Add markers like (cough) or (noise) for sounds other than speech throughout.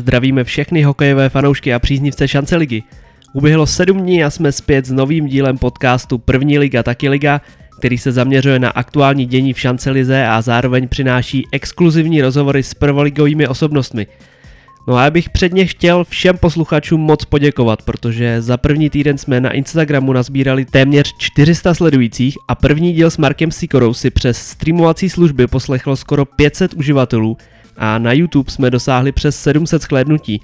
Zdravíme všechny hokejové fanoušky a příznivce šance ligy. Uběhlo sedm dní a jsme zpět s novým dílem podcastu První liga taky liga, který se zaměřuje na aktuální dění v šance lize a zároveň přináší exkluzivní rozhovory s prvoligovými osobnostmi. No a já bych předně chtěl všem posluchačům moc poděkovat, protože za první týden jsme na Instagramu nazbírali téměř 400 sledujících a první díl s Markem Sikorou si přes streamovací služby poslechlo skoro 500 uživatelů a na YouTube jsme dosáhli přes 700 shlédnutí.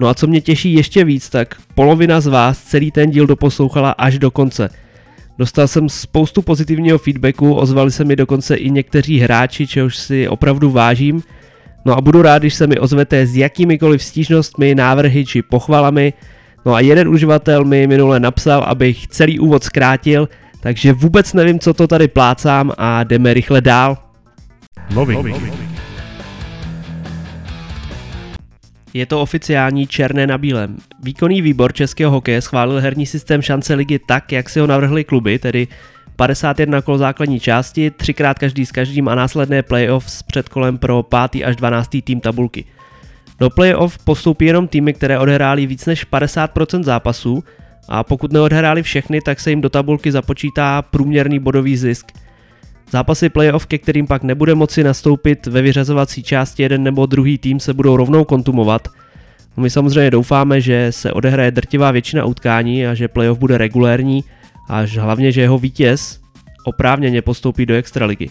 No a co mě těší ještě víc, tak polovina z vás celý ten díl doposlouchala až do konce. Dostal jsem spoustu pozitivního feedbacku, ozvali se mi dokonce i někteří hráči, čehož si opravdu vážím. No a budu rád, když se mi ozvete s jakýmikoliv stížnostmi, návrhy či pochvalami. No a jeden uživatel mi minule napsal, abych celý úvod zkrátil, takže vůbec nevím, co to tady plácám a jdeme rychle dál. Nový. Nový. Je to oficiální černé na bílém. Výkonný výbor českého hokeje schválil herní systém šance ligy tak, jak si ho navrhly kluby, tedy 51 kol základní části, třikrát každý s každým a následné playoff s předkolem pro 5. až 12. tým tabulky. Do playoff postoupí jenom týmy, které odehrály víc než 50% zápasů a pokud neodehráli všechny, tak se jim do tabulky započítá průměrný bodový zisk – Zápasy playoff, ke kterým pak nebude moci nastoupit ve vyřazovací části jeden nebo druhý tým, se budou rovnou kontumovat. My samozřejmě doufáme, že se odehraje drtivá většina utkání a že playoff bude regulérní a hlavně, že jeho vítěz oprávněně postoupí do extraligy.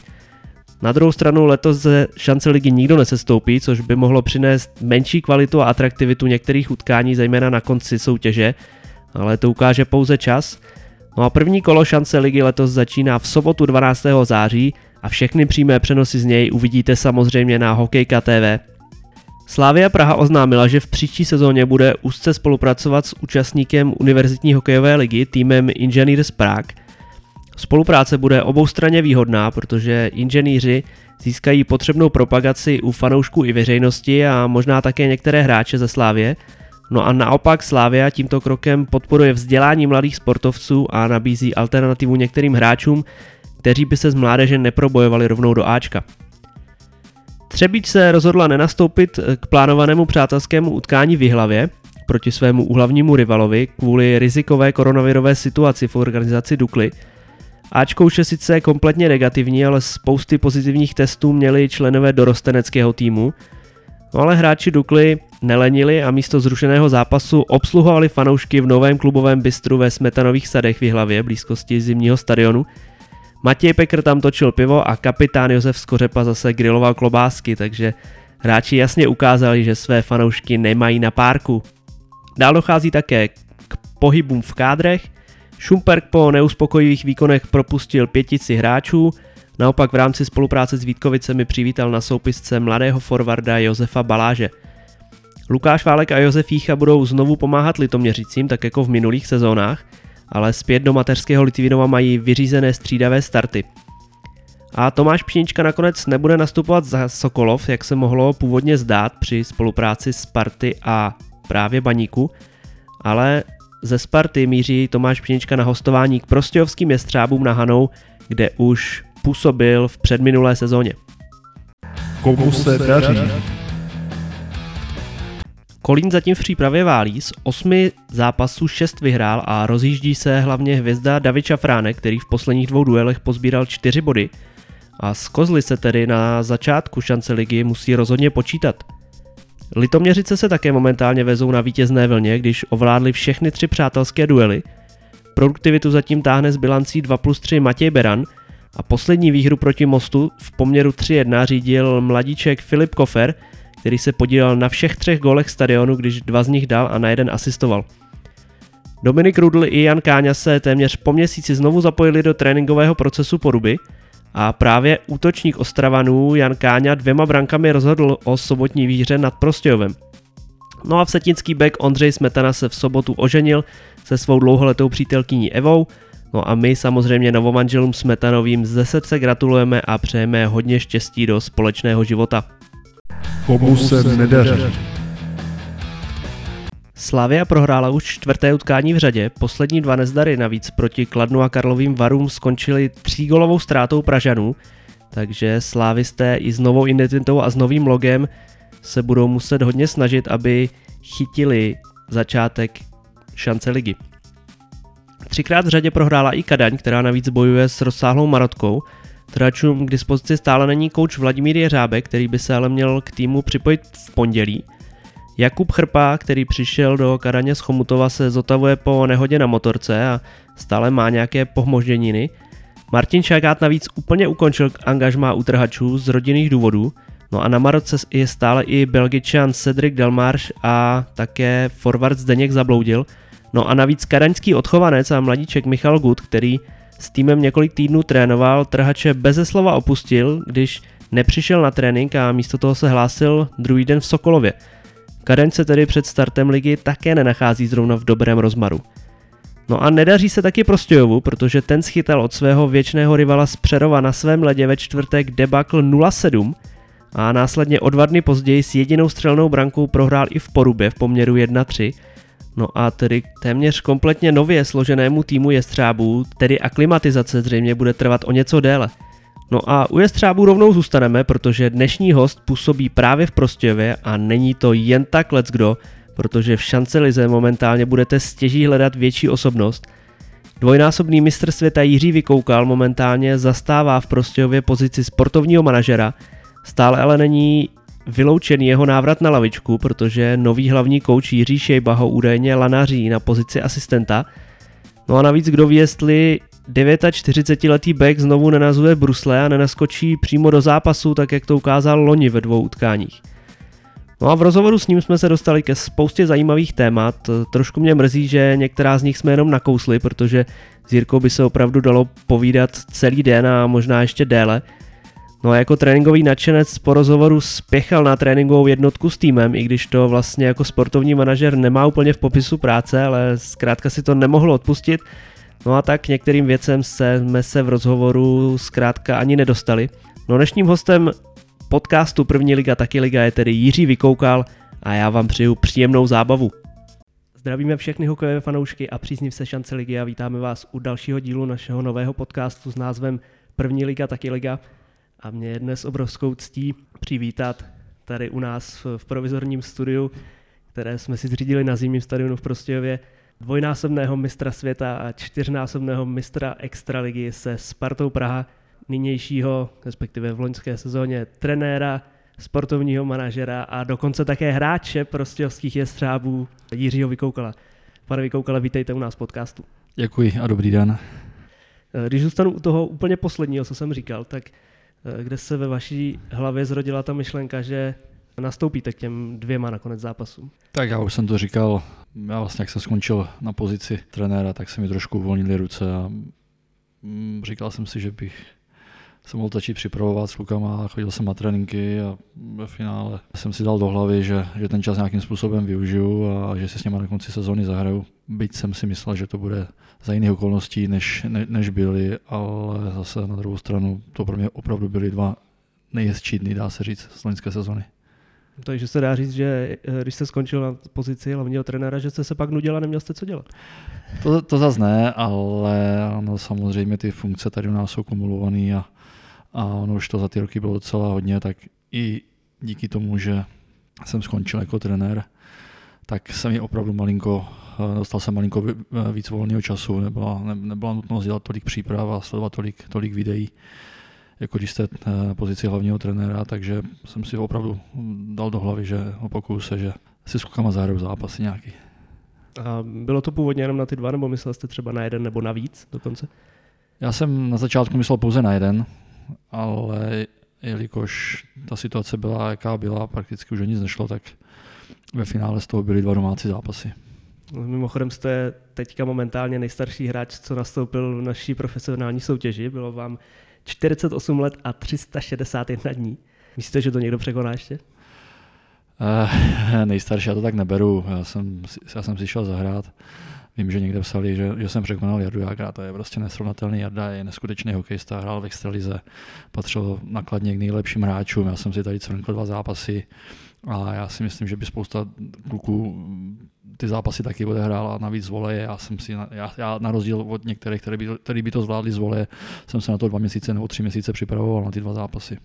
Na druhou stranu letos ze šance ligy nikdo nesestoupí, což by mohlo přinést menší kvalitu a atraktivitu některých utkání, zejména na konci soutěže, ale to ukáže pouze čas – No a první kolo šance ligy letos začíná v sobotu 12. září a všechny přímé přenosy z něj uvidíte samozřejmě na Hokejka TV. Slávia Praha oznámila, že v příští sezóně bude úzce spolupracovat s účastníkem Univerzitní hokejové ligy týmem Engineers Prague. Spolupráce bude oboustranně výhodná, protože inženýři získají potřebnou propagaci u fanoušků i veřejnosti a možná také některé hráče ze Slávě, No a naopak Slávia tímto krokem podporuje vzdělání mladých sportovců a nabízí alternativu některým hráčům, kteří by se z mládeže neprobojovali rovnou do Ačka. Třebíč se rozhodla nenastoupit k plánovanému přátelskému utkání v Jihlavě proti svému úhlavnímu rivalovi kvůli rizikové koronavirové situaci v organizaci Dukly. Ačko už je sice kompletně negativní, ale spousty pozitivních testů měli členové dorosteneckého týmu, No ale hráči Dukly nelenili a místo zrušeného zápasu obsluhovali fanoušky v novém klubovém bistru ve Smetanových sadech v Jihlavě, blízkosti zimního stadionu. Matěj Pekr tam točil pivo a kapitán Josef Skořepa zase griloval klobásky, takže hráči jasně ukázali, že své fanoušky nemají na párku. Dál dochází také k pohybům v kádrech. Šumperk po neuspokojivých výkonech propustil pětici hráčů, Naopak v rámci spolupráce s Vítkovicemi přivítal na soupisce mladého forwarda Josefa Baláže. Lukáš Válek a Josef Jícha budou znovu pomáhat litoměřicím, tak jako v minulých sezónách, ale zpět do mateřského Litvinova mají vyřízené střídavé starty. A Tomáš Pšenička nakonec nebude nastupovat za Sokolov, jak se mohlo původně zdát při spolupráci s Sparty a právě Baníku, ale ze Sparty míří Tomáš Pšenička na hostování k prostějovským jestřábům na Hanou, kde už působil v předminulé sezóně. Komu se daří? Kolín zatím v přípravě válí, z osmi zápasů šest vyhrál a rozjíždí se hlavně hvězda David Šafránek, který v posledních dvou duelech pozbíral čtyři body a z Kozly se tedy na začátku šance ligy musí rozhodně počítat. Litoměřice se také momentálně vezou na vítězné vlně, když ovládli všechny tři přátelské duely. Produktivitu zatím táhne z bilancí 2 plus 3 Matěj Beran – a poslední výhru proti Mostu v poměru 3-1 řídil mladíček Filip Kofer, který se podílel na všech třech golech stadionu, když dva z nich dal a na jeden asistoval. Dominik Rudl i Jan Káňa se téměř po měsíci znovu zapojili do tréninkového procesu poruby a právě útočník Ostravanů Jan Káňa dvěma brankami rozhodl o sobotní výhře nad Prostějovem. No a vsetinský back Ondřej Smetana se v sobotu oženil se svou dlouholetou přítelkyní Evou No a my samozřejmě novomanželům Smetanovým ze srdce gratulujeme a přejeme hodně štěstí do společného života. Komu se nedaří? Slavia prohrála už čtvrté utkání v řadě, poslední dva nezdary navíc proti Kladnu a Karlovým Varům skončili třígolovou ztrátou Pražanů, takže slávisté i s novou identitou a s novým logem se budou muset hodně snažit, aby chytili začátek šance ligy. Třikrát v řadě prohrála i Kadaň, která navíc bojuje s rozsáhlou marotkou. Trhačům k dispozici stále není kouč Vladimír Jeřábek, který by se ale měl k týmu připojit v pondělí. Jakub Chrpa, který přišel do Kadaně z Chomutova, se zotavuje po nehodě na motorce a stále má nějaké pohmožděniny. Martin Šagát navíc úplně ukončil angažmá u trhačů z rodinných důvodů, no a na Marotce je stále i belgičan Cedric Delmarš a také forward Zdeněk zabloudil, no a navíc kadaňský odchovanec a mladíček Michal Gut, který s týmem několik týdnů trénoval, trhače beze slova opustil, když nepřišel na trénink a místo toho se hlásil druhý den v Sokolově. Kadaň se tedy před startem ligy také nenachází zrovna v dobrém rozmaru. No a nedaří se taky Prostějovu, protože ten schytal od svého věčného rivala z Přerova na svém ledě ve čtvrtek debakl 0-7 a následně o dva dny později s jedinou střelnou brankou prohrál i v Porubě v poměru 1-3. No a tedy téměř kompletně nově složenému týmu Jestřábů, tedy aklimatizace zřejmě bude trvat o něco déle. No a u Jestřábů rovnou zůstaneme, protože dnešní host působí právě v Prostějově a není to jen tak let's kdo, protože v šance lize momentálně budete stěží hledat větší osobnost. Dvojnásobný mistr světa Jiří Vykoukal momentálně zastává v Prostějově pozici sportovního manažera, stále ale není vyloučený jeho návrat na lavičku, protože nový hlavní kouč Jiří Šejba ho údajně lanaří na pozici asistenta. No a navíc kdo ví, jestli 49-letý back znovu nenazuje brusle a nenaskočí přímo do zápasu, tak jak to ukázal loni ve dvou utkáních. No a v rozhovoru s ním jsme se dostali ke spoustě zajímavých témat. Trošku mě mrzí, že některá z nich jsme jenom nakousli, protože s Jirkou by se opravdu dalo povídat celý den a možná ještě déle. No a jako tréninkový nadšenec po rozhovoru spěchal na tréninkovou jednotku s týmem, i když to vlastně jako sportovní manažer nemá úplně v popisu práce, ale zkrátka si to nemohl odpustit. No a tak některým věcem jsme se v rozhovoru zkrátka ani nedostali. No dnešním hostem podcastu První liga taky liga je tedy Jiří Vykoukal a já vám přeju příjemnou zábavu. Zdravíme všechny hokejové fanoušky a příznivce šance ligy a vítáme vás u dalšího dílu našeho nového podcastu s názvem První liga taky liga. A mě je dnes obrovskou ctí přivítat tady u nás v provizorním studiu, které jsme si zřídili na zimním stadionu v Prostějově, dvojnásobného mistra světa a čtyřnásobného mistra extraligy se Spartou Praha, nynějšího, respektive v loňské sezóně, trenéra, sportovního manažera a dokonce také hráče prostějovských jestřábů Jiřího Vykoukala. Pane Vykoukale, vítejte u nás v podcastu. Děkuji a dobrý den. Když zůstanu u toho úplně posledního, co jsem říkal, tak kde se ve vaší hlavě zrodila ta myšlenka, že nastoupíte k těm dvěma nakonec zápasům? Tak já už jsem to říkal, já vlastně jak jsem skončil na pozici trenéra, tak se mi trošku uvolnily ruce a mm, říkal jsem si, že bych jsem mohl začít připravovat s klukama, chodil jsem na tréninky a ve finále jsem si dal do hlavy, že, že ten čas nějakým způsobem využiju a že se s něma na konci sezóny zahraju. Byť jsem si myslel, že to bude za jiných okolností, než, ne, než byly, ale zase na druhou stranu to pro mě opravdu byly dva nejhezčí dny, dá se říct, z loňské sezóny. Takže se dá říct, že eh, když jste skončil na pozici hlavního trenéra, že jste se pak nudil a neměl jste co dělat. To, to zase ne, ale ano, samozřejmě ty funkce tady u nás jsou kumulované a, a ono už to za ty roky bylo docela hodně, tak i díky tomu, že jsem skončil jako trenér, tak jsem mi opravdu malinko, dostal jsem malinko víc volného času, nebyla, ne, nebyla nutnost dělat tolik příprav a sledovat tolik, tolik videí jako když jste eh, na pozici hlavního trenéra, takže jsem si opravdu dal do hlavy, že opakuju se, že si s klukama zahraju zápasy nějaký. A bylo to původně jenom na ty dva, nebo myslel jste třeba na jeden nebo na víc dokonce? Já jsem na začátku myslel pouze na jeden, ale jelikož ta situace byla, jaká byla, prakticky už nic nešlo, tak ve finále z toho byly dva domácí zápasy. Mimochodem jste teďka momentálně nejstarší hráč, co nastoupil v naší profesionální soutěži. Bylo vám 48 let a 361 dní. Myslíte, že to někdo překoná ještě? Uh, nejstarší, já to tak neberu. Já jsem, já jsem si šel zahrát. Vím, že někde psali, že, že jsem překonal Jardu Jágra, to je prostě nesrovnatelný Jarda, je neskutečný hokejista, hrál v extralize, patřil nakladně k nejlepším hráčům, já jsem si tady cvrnkl dva zápasy a já si myslím, že by spousta kluků ty zápasy taky odehrál a navíc z voleje. Já jsem si, já, já na rozdíl od některých, kteří by, který by to zvládli z voleje, jsem se na to dva měsíce nebo tři měsíce připravoval na ty dva zápasy.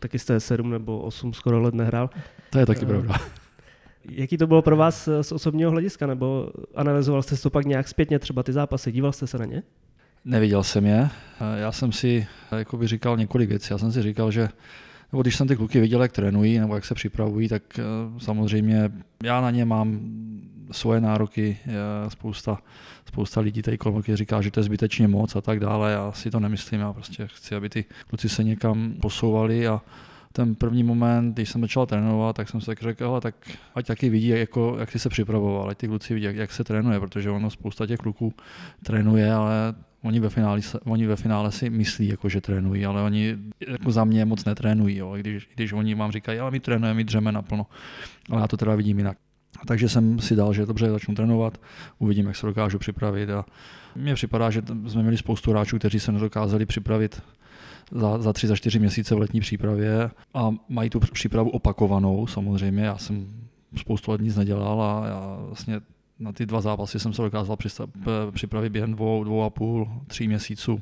taky jste sedm nebo osm skoro let nehrál. To je taky Eh, pravda. Jaký to bylo pro vás eh, z osobního hlediska, nebo analyzoval jste to pak nějak zpětně, třeba ty zápasy, díval jste se na ně? Neviděl jsem je. Eh, Já jsem si jakoby říkal několik věcí. Já jsem si říkal, že nebo když jsem ty kluky viděl, jak trénují nebo jak se připravují, tak eh, samozřejmě já na ně mám svoje nároky. Eh, Spousta, spousta lidí tady kolem říká, že to je zbytečně moc a tak dále. Já si to nemyslím. Já prostě chci, aby ty kluci se někam posouvali a ten první moment, když jsem začal trénovat, tak jsem si tak řekl, tak ať taky vidí, jak, jako, jak ty se připravoval, ať ty kluci vidí, jak, jak se trénuje, protože ono spousta těch kluků trénuje, ale oni ve finále, oni ve finále si myslí, jako, že trénují, ale oni jako za mě moc netrénují, jo. Když, když oni vám říkají, ale my trénujeme, my dřeme naplno, ale já to teda vidím jinak. A takže jsem si dal, že dobře, začnu trénovat, uvidím, jak se dokážu připravit a mně připadá, že jsme měli spoustu hráčů, kteří se nedokázali připravit za, za tři, za čtyři měsíce v letní přípravě a mají tu přípravu opakovanou samozřejmě. Já jsem spoustu let nic nedělal a já vlastně na ty dva zápasy jsem se dokázal připravit během dvou, dvou a půl, tří měsíců.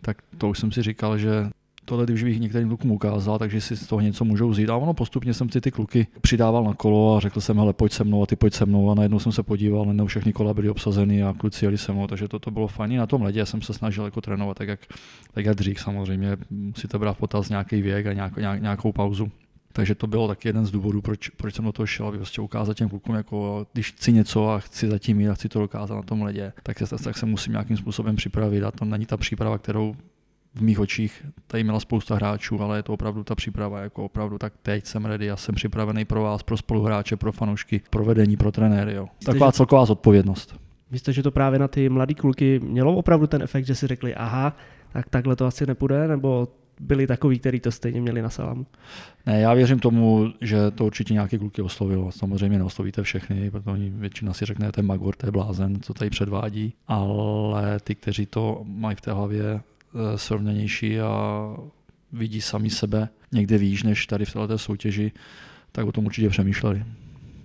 Tak to už jsem si říkal, že tohle když bych některým klukům ukázal, takže si z toho něco můžou vzít. A ono postupně jsem ty, ty kluky přidával na kolo a řekl jsem, hele, pojď se mnou a ty pojď se mnou. A najednou jsem se podíval, najednou všechny kola byly obsazeny a kluci jeli se mnou, takže to, to bylo fajn. Na tom ledě jsem se snažil jako trénovat tak, jak, tak jak dřív samozřejmě. Musíte brát potaz nějaký věk a nějak, nějak, nějakou pauzu. Takže to bylo taky jeden z důvodů, proč, proč jsem do toho šel, aby prostě ukázat těm klukům, jako když chci něco a chci zatím jít a chci to dokázat na tom ledě, tak se, tak se musím nějakým způsobem připravit a to není ta příprava, kterou v mých očích tady měla spousta hráčů, ale je to opravdu ta příprava, jako opravdu tak teď jsem ready, já jsem připravený pro vás, pro spoluhráče, pro fanoušky, pro vedení, pro trenéry. Jo. Taková že- celková zodpovědnost. Myslíte, že to právě na ty mladý kluky mělo opravdu ten efekt, že si řekli, aha, tak takhle to asi nepůjde, nebo byli takový, kteří to stejně měli na salámu? Ne, já věřím tomu, že to určitě nějaké kluky oslovilo. Samozřejmě neoslovíte všechny, protože oni většina si řekne, je magor, to je blázen, co tady předvádí, ale ty, kteří to mají v té hlavě eh, srovnanější a vidí sami sebe někde výš než tady v této soutěži, tak o tom určitě přemýšleli.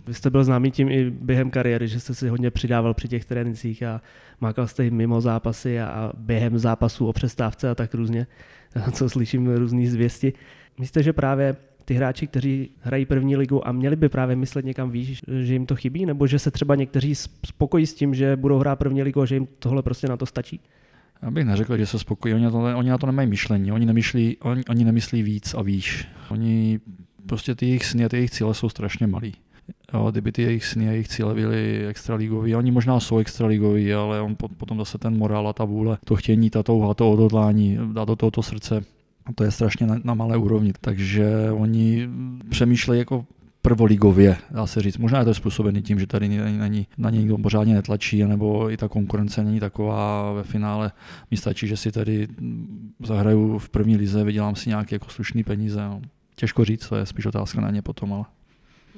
Vy jste byl známý tím i během kariéry, že jste si hodně přidával při těch trénincích a mákal jste i mimo zápasy a, během zápasů o přestávce a tak různě, (laughs) co slyším různý zvěsti. Myslíte, že právě ty hráči, kteří hrají první ligu a měli by právě myslet někam výš, že jim to chybí, nebo že se třeba někteří spokojí s tím, že budou hrát první ligu a že jim tohle prostě na to stačí? Já bych neřekl, že se spokojí, oni na to, oni na to nemají myšlení, oni, nemyslí, oni, oni nemyslí víc a výš. Oni prostě ty jejich sny a ty jejich cíle jsou strašně malý. Jo, kdyby ty jejich sny a jejich cíle byly extraligoví, oni možná jsou extraligoví, ale on pot- potom zase ten morál a ta vůle, to chtění, ta touha, to odhodlání, dát do tohoto srdce, to je strašně na, na malé úrovni. Takže oni přemýšlejí jako prvoligově, dá se říct. Možná je to způsobený tím, že tady není, není, na ně nikdo pořádně netlačí, nebo i ta konkurence není taková ve finále. Mi stačí, že si tady zahraju v první lize, vydělám si nějaké jako slušné peníze. No. Těžko říct, to je spíš otázka na ně potom, ale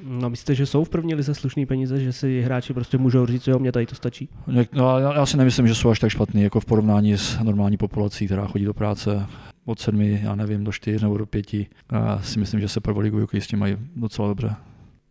No myslíte, že jsou v první lize slušný peníze, že si hráči prostě můžou říct, jo, mě tady to stačí? No, já, já si nemyslím, že jsou až tak špatný, jako v porovnání s normální populací, která chodí do práce od sedmi, já nevím, do čtyř nebo do pěti. Já si myslím, že se prvoligoví hokejisti mají docela dobře.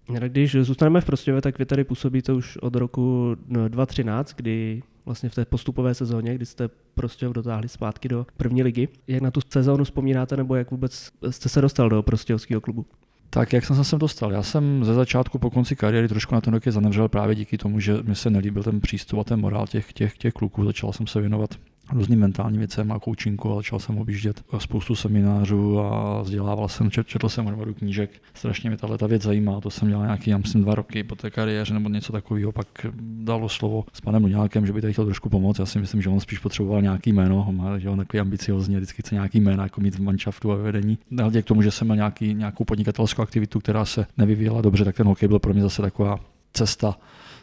Ale Když zůstaneme v Prostějově, tak vy tady působíte už od roku no, 2013, kdy vlastně v té postupové sezóně, kdy jste Prostějov dotáhli zpátky do první ligy. Jak na tu sezónu vzpomínáte, nebo jak vůbec jste se dostal do Prostějovského klubu? Tak jak jsem se sem dostal? Já jsem ze začátku po konci kariéry trošku na ten hokej zanevřel právě díky tomu, že mi se nelíbil ten přístup a ten morál těch, těch, těch kluků. Začal jsem se věnovat různým mentálním věcem a koučinku a začal jsem objíždět spoustu seminářů a vzdělával jsem, čet, četl jsem hromadu knížek. Strašně mě tahle ta věc zajímá, to jsem dělal nějaký, já myslím, dva roky po té kariéře nebo něco takového. Pak dalo slovo s panem Luňákem, že by tady chtěl trošku pomoct. Já si myslím, že on spíš potřeboval nějaký jméno, má, že on takový ambiciozní, vždycky chce nějaký jméno, jako mít v manšaftu a ve vedení. Nehledě k tomu, že jsem měl nějaký, nějakou podnikatelskou aktivitu, která se nevyvíjela dobře, tak ten hokej byl pro mě zase taková cesta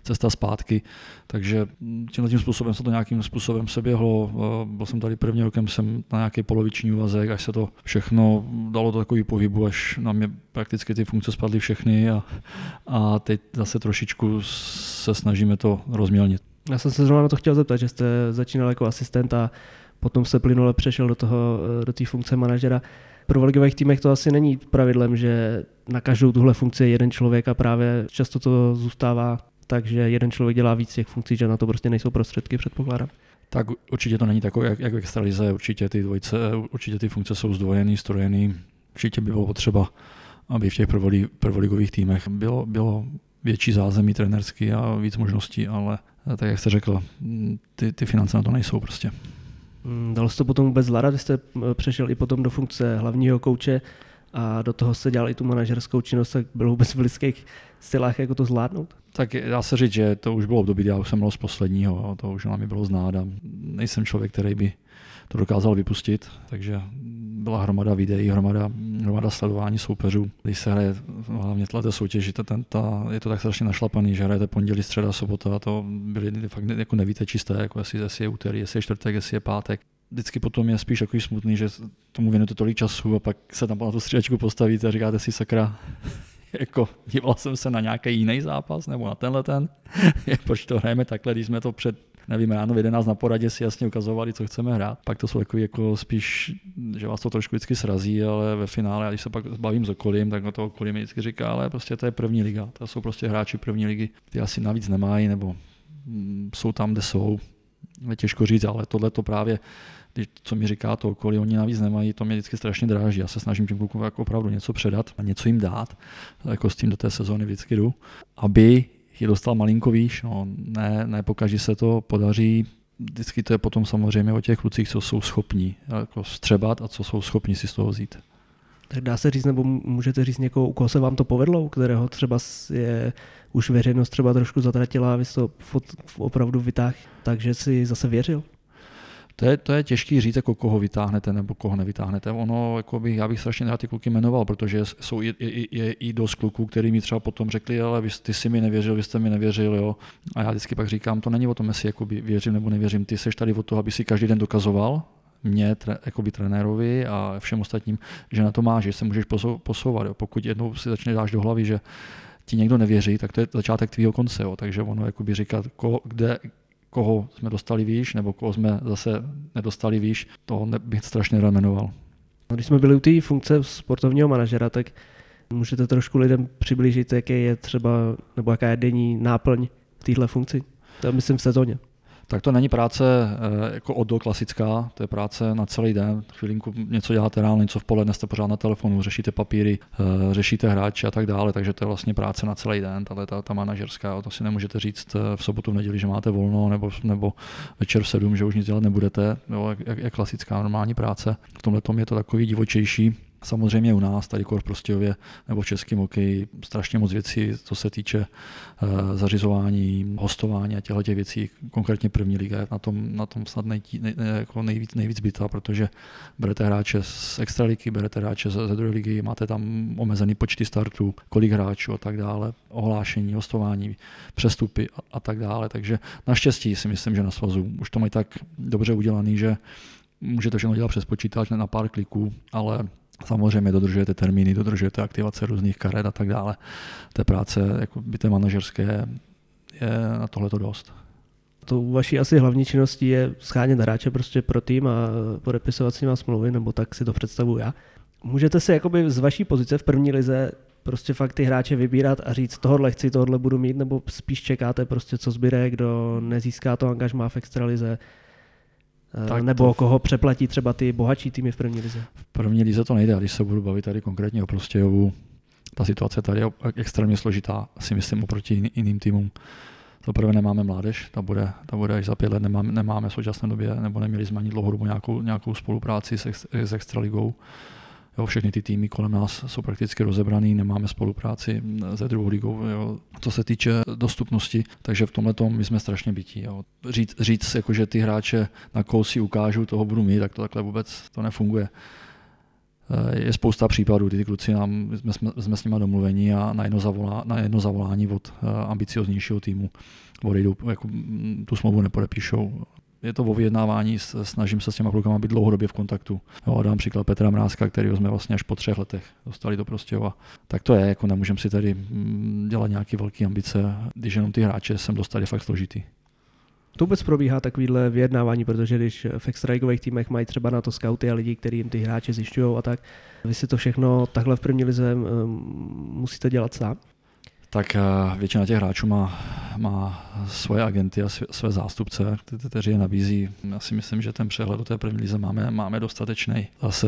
cesta zpátky. Takže tímhle tím způsobem se to nějakým způsobem se běhlo. Byl jsem tady první rokem jsem na nějaký poloviční úvazek, až se to všechno dalo do takový pohybu, až na mě prakticky ty funkce spadly všechny a, a teď zase trošičku se snažíme to rozmělnit. Já jsem se zrovna na to chtěl zeptat, že jste začínal jako asistent a potom se plynule přešel do toho, do té funkce manažera. Pro ligových týmech to asi není pravidlem, že na každou tuhle funkci je jeden člověk a právě často to zůstává takže jeden člověk dělá víc těch funkcí, že na to prostě nejsou prostředky, předpokládám. Tak určitě to není takové, jak, jak v extralize, určitě ty dvojce, určitě ty funkce jsou zdvojený, strojený. Určitě by bylo potřeba, aby v těch prvoligových týmech bylo, bylo větší zázemí trenerský a víc možností, ale tak jak jste řekl, ty, ty finance na to nejsou prostě. Hmm, dalo se to potom vůbec zvládat, vy jste přešel i potom do funkce hlavního kouče a do toho se dělal i tu manažerskou činnost, tak bylo vůbec v lidských silách jako to zvládnout? Tak dá se říct, že to už bylo období, já už jsem byl z posledního, to už nám mi bylo znát a nejsem člověk, který by to dokázal vypustit, takže byla hromada videí, hromada, hromada sledování soupeřů. Když se hraje hlavně tato soutěž, ta, ta, je to tak strašně našlapaný, že hrajete pondělí, středa, sobota, to byly fakt jako nevíte čisté, jako jestli, jestli je úterý, jestli je čtvrtek, jestli je pátek. Vždycky potom je spíš takový smutný, že tomu věnujete tolik času a pak se tam na tu střídačku postavíte a říkáte si sakra, (laughs) jako díval jsem se na nějaký jiný zápas nebo na tenhle ten, (laughs) proč to hrajeme takhle, když jsme to před nevím, ráno v 11 na poradě si jasně ukazovali, co chceme hrát. Pak to jsou takový jako spíš, že vás to trošku vždycky srazí, ale ve finále, a když se pak bavím s okolím, tak to okolí mi vždycky říká, ale prostě to je první liga. To jsou prostě hráči první ligy, ty asi navíc nemají, nebo mm, jsou tam, kde jsou. Je těžko říct, ale tohle to právě když, co mi říká to okolí, oni navíc nemají, to mě vždycky strašně dráží. Já se snažím těm klukům jako opravdu něco předat a něco jim dát, jako s tím do té sezóny vždycky jdu, aby je dostal malinko výš, no, ne, ne pokaždé se to podaří, vždycky to je potom samozřejmě o těch klucích, co jsou schopní jako střebat a co jsou schopni si z toho vzít. Tak dá se říct, nebo můžete říct někoho, u koho se vám to povedlo, u kterého třeba je už veřejnost třeba trošku zatratila vy to opravdu vytáh, takže si zase věřil? To je, to je těžký říct, jako koho vytáhnete nebo koho nevytáhnete. Ono, jako bych, já bych strašně rád ty kluky jmenoval, protože jsou i, i, i, i dost kluků, který mi třeba potom řekli, ale vy, ty jsi mi nevěřil, vy jste mi nevěřil, jo. A já vždycky pak říkám, to není o tom, jestli jakoby věřím nebo nevěřím, ty jsi tady o to, aby si každý den dokazoval, mě, tre, jakoby trenérovi a všem ostatním, že na to máš, že se můžeš posouvat. Jo. Pokud jednou si začne dáš do hlavy, že ti někdo nevěří, tak to je začátek tvýho konce. Jo. Takže ono jakoby říkat, ko, kde, koho jsme dostali výš, nebo koho jsme zase nedostali výš, to bych strašně rád. Když jsme byli u té funkce sportovního manažera, tak můžete trošku lidem přiblížit, jaké je třeba, nebo jaká je denní náplň v téhle funkci? To myslím v sezóně tak to není práce eh, jako od klasická, to je práce na celý den. Chvilinku něco děláte ráno, něco v poledne jste pořád na telefonu, řešíte papíry, eh, řešíte hráče a tak dále, takže to je vlastně práce na celý den, tahle ta, ta manažerská, to si nemůžete říct eh, v sobotu, v neděli, že máte volno, nebo, nebo večer v sedm, že už nic dělat nebudete, jo, jak, jak klasická normální práce. V tomhle tom je to takový divočejší, Samozřejmě u nás, tady v Prostějově nebo v českém hokeji, strašně moc věcí, co se týče uh, zařizování, hostování a těchto těch věcí, konkrétně první liga je na tom, na tom snad nej, nej, jako nejvíc, nejvíc bytá, protože berete hráče z extraligy, berete hráče ze, ze druhé ligy, máte tam omezený počty startů, kolik hráčů a tak dále, ohlášení, hostování, přestupy a, a tak dále. Takže naštěstí si myslím, že na svazu už to mají tak dobře udělaný, že můžete všechno dělat přes počítač na pár kliků, ale Samozřejmě dodržujete termíny, dodržujete aktivace různých karet a tak dále. Té práce jako by té manažerské je na tohle to dost. To vaší asi hlavní činností je schánět hráče prostě pro tým a podepisovat s nimi smlouvy, nebo tak si to představuji já. Můžete si jakoby z vaší pozice v první lize prostě fakt ty hráče vybírat a říct, tohle chci, tohle budu mít, nebo spíš čekáte prostě, co zbyde, kdo nezíská to angažmá v extralize, tak nebo to... koho přeplatí třeba ty bohatší týmy v první lize? V první lize to nejde, když se budu bavit tady konkrétně o Prostějovu, ta situace tady je extrémně složitá, si myslím, oproti jiným týmům. Za prvé nemáme mládež, ta bude, ta bude až za pět let, nemáme, nemáme v současné době, nebo neměli jsme ani dlouhodobou nějakou, nějakou spolupráci s, ex, s Extraligou. Jo, všechny ty týmy kolem nás jsou prakticky rozebraný, nemáme spolupráci ze druhou ligou, jo, co se týče dostupnosti, takže v tomhle tom my jsme strašně bytí. Jo. Říct, říct jako, že ty hráče na koho si ukážu, toho budu mít, tak to takhle vůbec to nefunguje. Eh, je spousta případů, kdy ty kluci nám, jsme, jsme, jsme s nimi domluveni a na jedno, zavolá, na jedno zavolání od uh, ambicioznějšího týmu odejdou, jako, tu smlouvu nepodepíšou je to o vyjednávání, snažím se s těma klukama být dlouhodobě v kontaktu. Jo, dám příklad Petra Mrázka, který jsme vlastně až po třech letech dostali do Prostějova. Tak to je, jako nemůžeme si tady mm, dělat nějaké velké ambice, když jenom ty hráče jsem dostali fakt složitý. To vůbec probíhá takovýhle vyjednávání, protože když v extraligových týmech mají třeba na to scouty a lidi, kteří jim ty hráče zjišťují a tak, vy si to všechno takhle v první lize mm, musíte dělat sám? Tak eh, většina těch hráčů má, má svoje agenty a své zástupce, kteří je nabízí. Já si myslím, že ten přehled do té první lize máme, máme dostatečný. Zase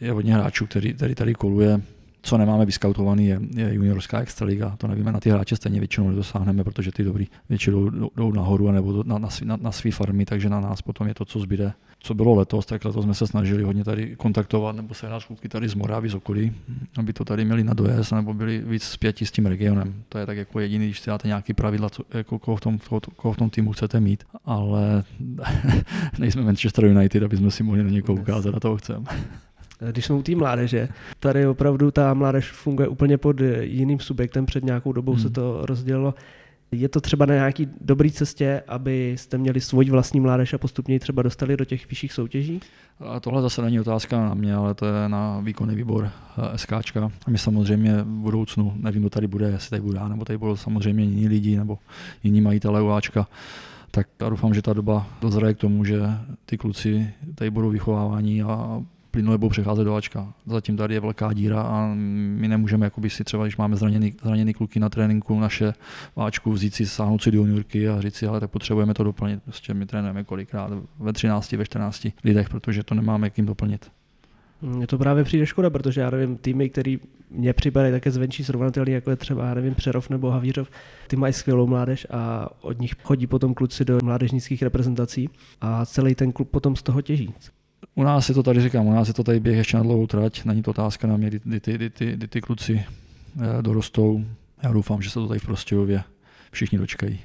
je hodně hráčů, který, který tady koluje co nemáme vyskautovaný, je, je juniorská extraliga. To nevíme, na ty hráče stejně většinou nedosáhneme, protože ty dobrý většinou jdou, nahoru nebo na, na, na, na své farmy, takže na nás potom je to, co zbyde. Co bylo letos, tak letos jsme se snažili hodně tady kontaktovat nebo se nás kluky tady z Moravy, z okolí, aby to tady měli na dojezd nebo byli víc zpěti s tím regionem. To je tak jako jediný, když si dáte nějaký pravidla, co, jako koho, v tom, koho, koho v tom týmu chcete mít, ale (laughs) nejsme Manchester United, aby jsme si mohli na někoho ukázat a toho chceme. Když jsme u té mládeže, tady opravdu ta mládež funguje úplně pod jiným subjektem, před nějakou dobou hmm. se to rozdělilo. Je to třeba na nějaký dobrý cestě, abyste měli svoji vlastní mládež a postupně ji třeba dostali do těch vyšších soutěží? A tohle zase není otázka na mě, ale to je na výkonný výbor eh, SKčka. A my samozřejmě v budoucnu, nevím, kdo tady bude, jestli tady bude já, nebo tady budou samozřejmě jiní lidi, nebo jiní majitelé UAčka, tak já doufám, že ta doba dozraje k tomu, že ty kluci tady budou vychovávání a plynule budou přecházet do Ačka. Zatím tady je velká díra a my nemůžeme, jakoby si třeba, když máme zraněný, zraněný kluky na tréninku, naše Ačku vzít si, sáhnout si do juniorky a říct si, ale tak potřebujeme to doplnit. Prostě my trénujeme kolikrát ve 13, ve 14 lidech, protože to nemáme jim doplnit. Mně to právě přijde škoda, protože já nevím, týmy, který mě připadají také zvenčí srovnatelný, jako je třeba, já nevím, Přerov nebo Havířov, ty mají skvělou mládež a od nich chodí potom kluci do mládežnických reprezentací a celý ten klub potom z toho těží. U nás je to tady, říkám, u nás je to tady běh ještě na dlouhou trať, není to otázka na mě, kdy, kdy, kdy, kdy, kdy ty kluci eh, dorostou. Já doufám, že se to tady v Prostějově všichni dočkají.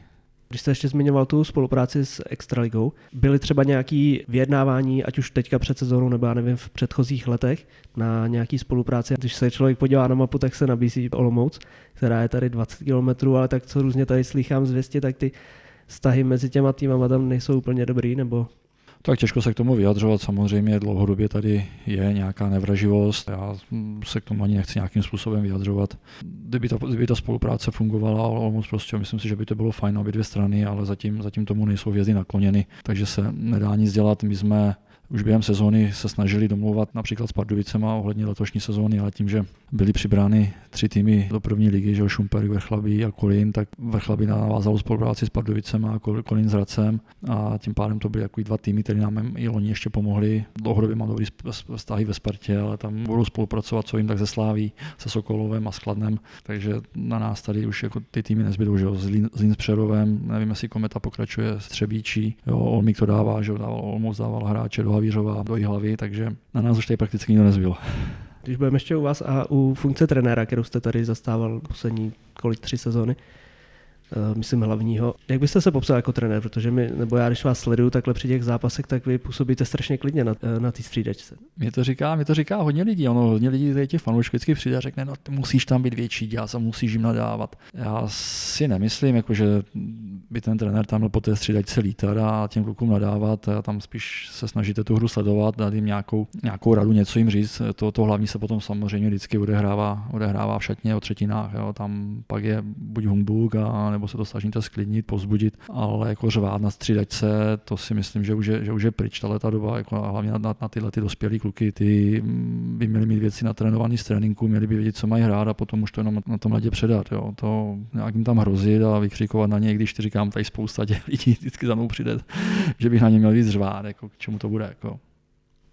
Když jste ještě zmiňoval tu spolupráci s Extraligou, byly třeba nějaké vyjednávání, ať už teďka před sezónou nebo já nevím v předchozích letech, na nějaký spolupráci. Když se člověk podívá na mapu, tak se nabízí Olomouc, která je tady 20 km, ale tak co různě tady slychám z věstě, tak ty vztahy mezi těma týmama tam nejsou úplně dobrý, nebo tak těžko se k tomu vyjadřovat. Samozřejmě dlouhodobě tady je nějaká nevraživost. Já se k tomu ani nechci nějakým způsobem vyjadřovat. Kdyby ta, kdyby ta spolupráce fungovala, ale prostě myslím si, že by to bylo fajn obě dvě strany, ale zatím, zatím tomu nejsou vězdy nakloněny, takže se nedá nic dělat. My jsme už během sezóny se snažili domlouvat například s Pardubicema ohledně letošní sezóny, ale tím, že byly přibrány tři týmy do první ligy, že Šumperk, Vrchlabí a Kolín, tak Vrchlabí navázal spolupráci s Pardubicem a Kolín s Hradcem a tím pádem to byly jako dva týmy, které nám i loni ještě pomohli. Dlouhodobě mám dobrý vztahy ve Spartě, ale tam budou spolupracovat, co jim tak ze Sláví, se Sokolovem a Skladnem, takže na nás tady už jako ty týmy nezbydou, že jo, Zlín, Zlín s Přerovem, nevím, jestli Kometa pokračuje s jo, Olmík to dává, že jo, dával Olmos, dával hráče do Havířova, do hlavy, takže na nás už tady prakticky nikdo nezbyl. Když budeme ještě u vás a u funkce trenéra, kterou jste tady zastával poslední kolik tři sezóny, myslím hlavního. Jak byste se popsal jako trenér, protože my, nebo já když vás sleduju takhle při těch zápasech, tak vy působíte strašně klidně na, eh, na té střídačce. Mě to říká, mě to říká hodně lidí, ono hodně lidí tady těch fanoušků vždycky přijde a řekne, no ty musíš tam být větší dělat a musíš jim nadávat. Já si nemyslím, jako, že by ten trenér tam byl po té střídačce lítat a těm klukům nadávat a tam spíš se snažíte tu hru sledovat, dát jim nějakou, nějakou radu, něco jim říct. To, to hlavní se potom samozřejmě vždycky odehrává, odehrává v šatně o třetinách. Jo. Tam pak je buď humbug a nebo se to snažíte sklidnit, pozbudit, ale jako řvát na střídačce, to si myslím, že už je, že už je pryč tahle ta doba, jako hlavně na, na, na tyhle ty dospělé kluky, ty by měly mít věci natrénované z tréninku, měli by vědět, co mají hrát a potom už to jenom na tom ledě předat. Jo. To nějak jim tam hrozit a vykřikovat na ně, když ty říkám, tady spousta těch lidí vždycky za mnou přijde, že bych na ně měl víc řvát, jako k čemu to bude. Jako.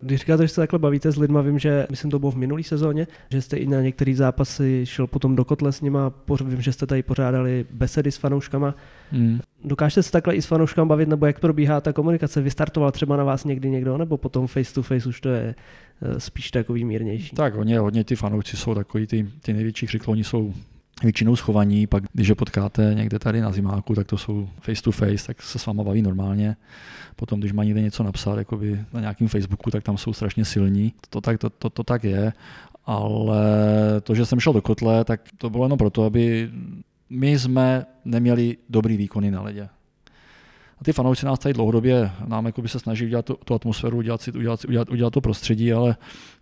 Když říkáte, že se takhle bavíte s lidma, vím, že myslím to bylo v minulý sezóně, že jste i na některé zápasy šel potom do kotle s nima, vím, že jste tady pořádali besedy s fanouškama. Hmm. Dokážete se takhle i s fanouškama bavit, nebo jak probíhá ta komunikace? Vystartoval třeba na vás někdy někdo, nebo potom face to face už to je eh, spíš takový mírnější? Tak hodně, hodně ty fanoušci jsou takový, ty, ty největší křikloni jsou většinou schovaní, pak když je potkáte někde tady na zimáku, tak to jsou face to face, tak se s váma baví normálně. Potom, když má někde něco napsat jakoby na nějakém Facebooku, tak tam jsou strašně silní. To tak, to, to, to tak je, ale to, že jsem šel do kotle, tak to bylo jenom proto, aby my jsme neměli dobrý výkony na ledě. A ty fanoušci nás tady dlouhodobě nám jako by se snaží udělat tu, tu atmosféru, udělat, si, udělat, udělat, udělat, to prostředí, ale,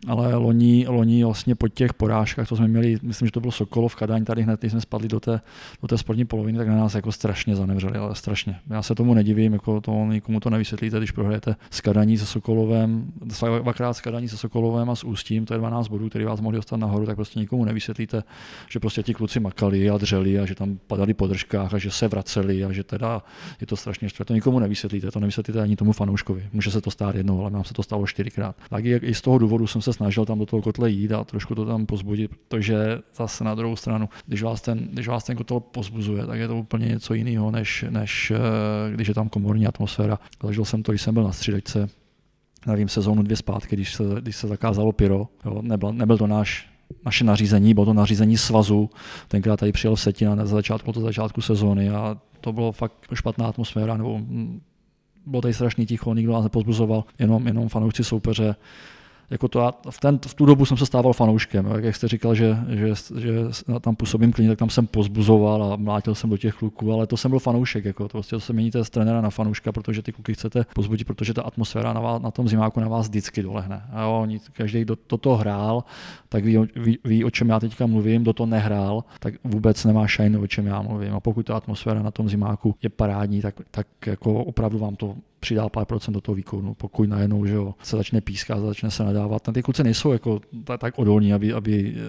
ale loni, loni vlastně po těch porážkách, co jsme měli, myslím, že to byl Sokolov, Kadaň, tady hned, když jsme spadli do té, do té sportní poloviny, tak na nás jako strašně zanevřeli, ale strašně. Já se tomu nedivím, jako to nikomu to nevysvětlíte, když prohrajete s Kadaní se Sokolovem, dvakrát s Kadaní se Sokolovem a s Ústím, to je 12 bodů, který vás mohli dostat nahoru, tak prostě nikomu nevysvětlíte, že prostě ti kluci makali a dřeli a že tam padali po držkách a že se vraceli a že teda je to strašně štve. To nikomu nevysvětlíte, to nevysvětlíte ani tomu fanouškovi. Může se to stát jednou, ale nám se to stalo čtyřikrát. Tak i z toho důvodu jsem se snažil tam do toho kotle jít a trošku to tam pozbudit, protože zase na druhou stranu, když vás ten, když vás ten kotel pozbuzuje, tak je to úplně něco jiného, než, než eh, když je tam komorní atmosféra. Zažil jsem to, když jsem byl na střídačce, nevím, sezónu dvě zpátky, když se, když se zakázalo pyro. Jo, nebyl, nebyl to náš naše nařízení, bylo to nařízení svazu, tenkrát tady přijel Setina na začátku, to začátku sezóny a to bylo fakt špatná atmosféra, nebo mm, bylo tady strašný ticho, nikdo nás nepozbuzoval, jenom, jenom fanoušci soupeře jako to, v, ten, v tu dobu jsem se stával fanouškem. Jak jste říkal, že, že, že tam působím klidně, tak tam jsem pozbuzoval a mlátil jsem do těch kluků, ale to jsem byl fanoušek. Jako to, prostě se měníte z trenéra na fanouška, protože ty kluky chcete pozbudit, protože ta atmosféra na, vás, na tom zimáku na vás vždycky dolehne. A jo, každý, kdo to, to hrál, tak ví, ví, ví, o čem já teďka mluvím, kdo to nehrál, tak vůbec nemá šajnu, o čem já mluvím. A pokud ta atmosféra na tom zimáku je parádní, tak, tak jako opravdu vám to přidá pár procent do toho výkonu. Pokud najednou že jo, se začne pískat, začne se nadávat, ty kluci nejsou jako tak, tak odolní, aby, aby eh,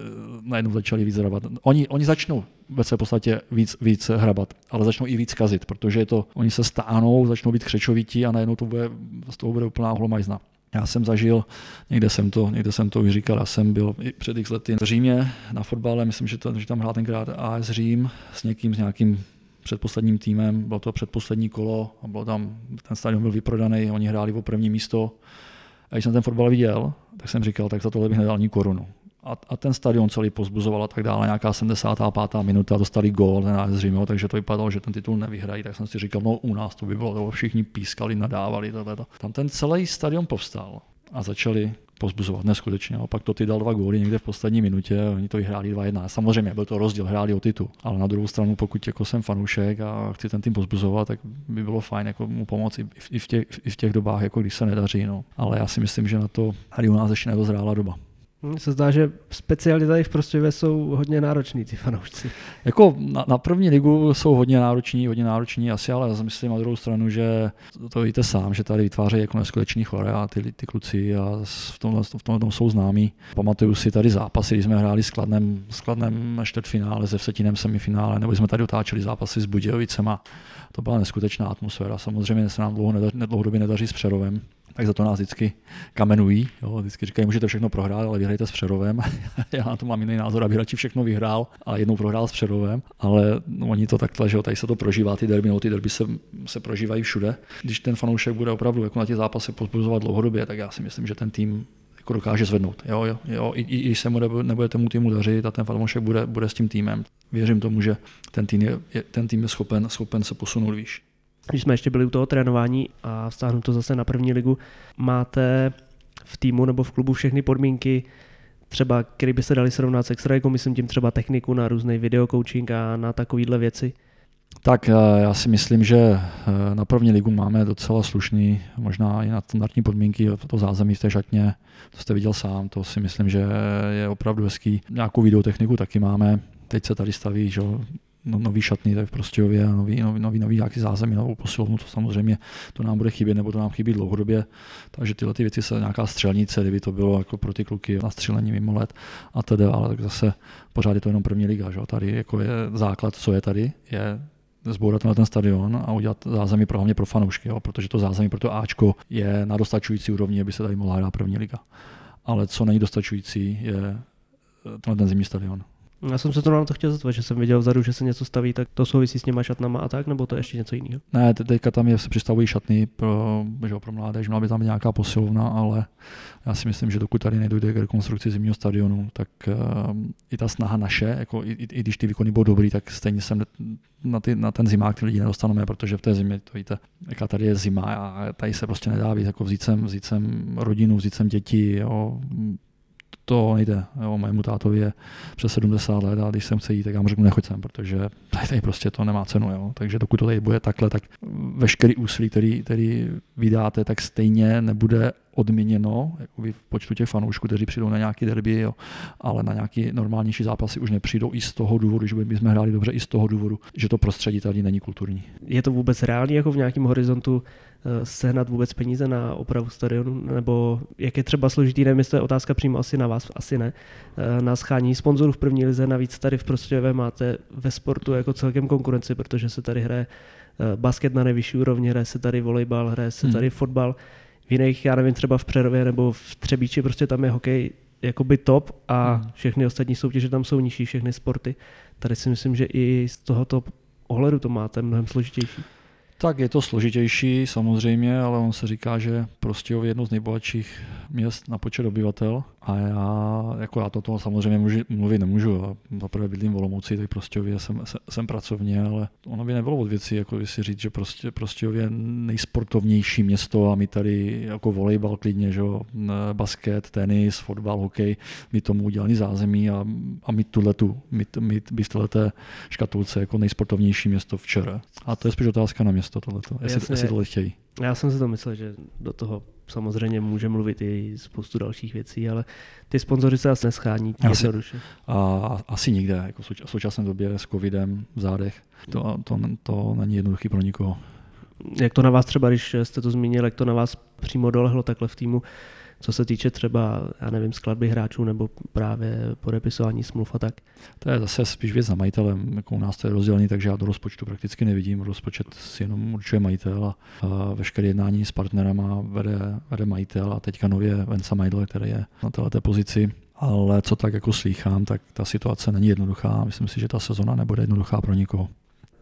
najednou začali víc hrabat. Oni, oni začnou ve své podstatě víc, víc hrabat, ale začnou i víc kazit, protože je to, oni se stáhnou, začnou být křečovití a najednou to bude, z toho bude úplná hlomajzna. Já jsem zažil, někde jsem to, někde jsem to už říkal, já jsem byl i před x lety v Římě na fotbale, myslím, že, to, že tam hrál tenkrát AS Řím s někým, s nějakým předposledním týmem, bylo to předposlední kolo a bylo tam, ten stadion byl vyprodaný, oni hráli o první místo. A když jsem ten fotbal viděl, tak jsem říkal, tak za tohle bych nedal ani korunu. A, a ten stadion celý pozbuzoval a tak dále, nějaká 75. minuta, dostali gól, zřejmě, takže to vypadalo, že ten titul nevyhrají, tak jsem si říkal, no u nás to by bylo, to všichni pískali, nadávali, tohleto. Tam ten celý stadion povstal a začali pozbuzovat neskutečně. A pak to ty dal dva góly někde v poslední minutě, oni to vyhráli 2-1. Samozřejmě byl to rozdíl, hráli o titul. Ale na druhou stranu, pokud jako jsem fanoušek a chci ten tým pozbuzovat, tak by bylo fajn jako mu pomoci i v těch, i v těch dobách, jako když se nedaří. No. Ale já si myslím, že na to tady u nás ještě nedozrála doba. Mně se zdá, že speciálně tady v Prostějově jsou hodně nároční ty fanoušci. Jako na, na, první ligu jsou hodně nároční, hodně nároční asi, ale já myslím na druhou stranu, že to, to víte sám, že tady vytvářejí jako neskutečný chore a ty, ty kluci a v tomhle, v tomhle jsou známí. Pamatuju si tady zápasy, když jsme hráli s Kladnem, s Kladnem čtvrtfinále, se Vsetinem semifinále, nebo jsme tady otáčeli zápasy s Budějovicema. To byla neskutečná atmosféra. Samozřejmě se nám dlouho nedaří, dlouhodobě nedaří s Přerovem, tak za to nás vždycky kamenují. Jo, vždycky říkají, můžete všechno prohrát, ale vyhrajte s Přerovem. (laughs) Já na to mám jiný názor, aby radši všechno vyhrál a jednou prohrál s Přerovem, ale no, oni to takhle, že jo, tady se to prožívá, ty derby, no, ty derby se, se prožívají všude. Když ten fanoušek bude opravdu jako na těch zápasech pozbuzovat dlouhodobě, tak já si myslím, že ten tým jako dokáže zvednout. Jo, jo, jo. I, i, když se mu nebude, nebude tomu týmu dařit a ten fanoušek bude, bude s tím týmem. Věřím tomu, že ten tým je, je, ten tým je schopen, schopen se posunout výš když jsme ještě byli u toho trénování a vztáhnu to zase na první ligu, máte v týmu nebo v klubu všechny podmínky, třeba, který by se dali srovnat s extralikou, myslím tím třeba techniku na různý videocoaching a na takovéhle věci? Tak eh, já si myslím, že eh, na první ligu máme docela slušný, možná i na standardní podmínky, to zázemí v té šatně, to jste viděl sám, to si myslím, že je opravdu hezký. Nějakou videotechniku taky máme, teď se tady staví že, no, nový šatny tady v Prostějově a nový, nový, nový, nový nějaký zázemí, novou posilovnu, to samozřejmě to nám bude chybět, nebo to nám chybí dlouhodobě. Takže tyhle ty věci se nějaká střelnice, kdyby to bylo jako pro ty kluky na střílení mimo let a tedy, ale tak zase pořád je to jenom první liga. Že? Tady jako je základ, co je tady, je zbourat na ten stadion a udělat zázemí pro hlavně pro fanoušky, jo? protože to zázemí pro to Ačko je na dostačující úrovni, aby se tady mohla hrát první liga. Ale co není dostačující, je tenhle ten zimní stadion. Já jsem se to na to chtěl zeptat, že jsem viděl vzadu, že se něco staví, tak to souvisí s těma šatnama a tak, nebo to je ještě něco jiného? Ne, teďka tam je, se přistavují šatny pro, že pro mládež, měla by tam nějaká posilovna, ale já si myslím, že dokud tady nedojde k rekonstrukci zimního stadionu, tak uh, i ta snaha naše, jako i, i, i když ty výkony budou dobrý, tak stejně se na, ty, na ten zimák ty lidi nedostaneme, protože v té zimě, to víte, jaká tady je zima a tady se prostě nedá víc, jako vzít sem, vzít sem rodinu, vzít sem děti, jo, to nejde. Jo, mému tátovi je přes 70 let a když sem chce jít, tak já mu řeknu, nechoď sem, protože tady, prostě to nemá cenu. Jo. Takže dokud to tady bude takhle, tak veškerý úsilí, který, který vydáte, tak stejně nebude odměněno jakoby v počtu těch fanoušků, kteří přijdou na nějaký derby, jo, ale na nějaký normálnější zápasy už nepřijdou i z toho důvodu, že bychom hráli dobře i z toho důvodu, že to prostředí tady není kulturní. Je to vůbec reálný jako v nějakém horizontu sehnat vůbec peníze na opravu stadionu, nebo jak je třeba složitý, nevím, jestli to je otázka přímo asi na vás, asi ne, eh, na schání sponzorů v první lize, navíc tady v Prostějově máte ve sportu jako celkem konkurenci, protože se tady hraje eh, basket na nejvyšší úrovni, hraje se tady volejbal, hraje se hmm. tady hmm. fotbal, v jiných, já nevím, třeba v Přerově nebo v Třebíči prostě tam je hokej jakoby top a hmm. všechny ostatní soutěže tam jsou nižší, všechny sporty. Tady si myslím, že i z tohoto ohledu to máte mnohem složitější. Tak je to složitější samozřejmě, ale on se říká, že prostě je jedno z nejbohatších měst na počet obyvatel a já, jako já to toho samozřejmě můžu, mluvit nemůžu. Zaprvé bydlím v Olomouci, tak prostě jsem, jsem pracovně, ale ono by nebylo od věcí, jako si říct, že prostě, prostě je nejsportovnější město a my tady jako volejbal klidně, že jo, basket, tenis, fotbal, hokej, my tomu udělaný zázemí a, a my tuhle tu, my, my, my v této škatulce jako nejsportovnější město včera. A to je spíš otázka na město tohleto, jestli, Jasně, jestli tohle chtějí. Já jsem si to myslel, že do toho samozřejmě může mluvit i spoustu dalších věcí, ale ty sponzory se asi neschání asi, a, asi nikde, jako v současné době s covidem v zádech, to, to, to není jednoduchý pro nikoho. Jak to na vás třeba, když jste to zmínil, jak to na vás přímo dolehlo takhle v týmu, co se týče třeba, já nevím, skladby hráčů nebo právě podepisování smluv a tak? To je zase spíš věc na majitelem. Jako u nás to je rozdělený, takže já do rozpočtu prakticky nevidím. Rozpočet si jenom určuje majitel a, a veškeré jednání s partnerama vede, vede majitel a teďka nově Venca Majdle, který je na této pozici. Ale co tak jako slýchám, tak ta situace není jednoduchá. Myslím si, že ta sezona nebude jednoduchá pro nikoho.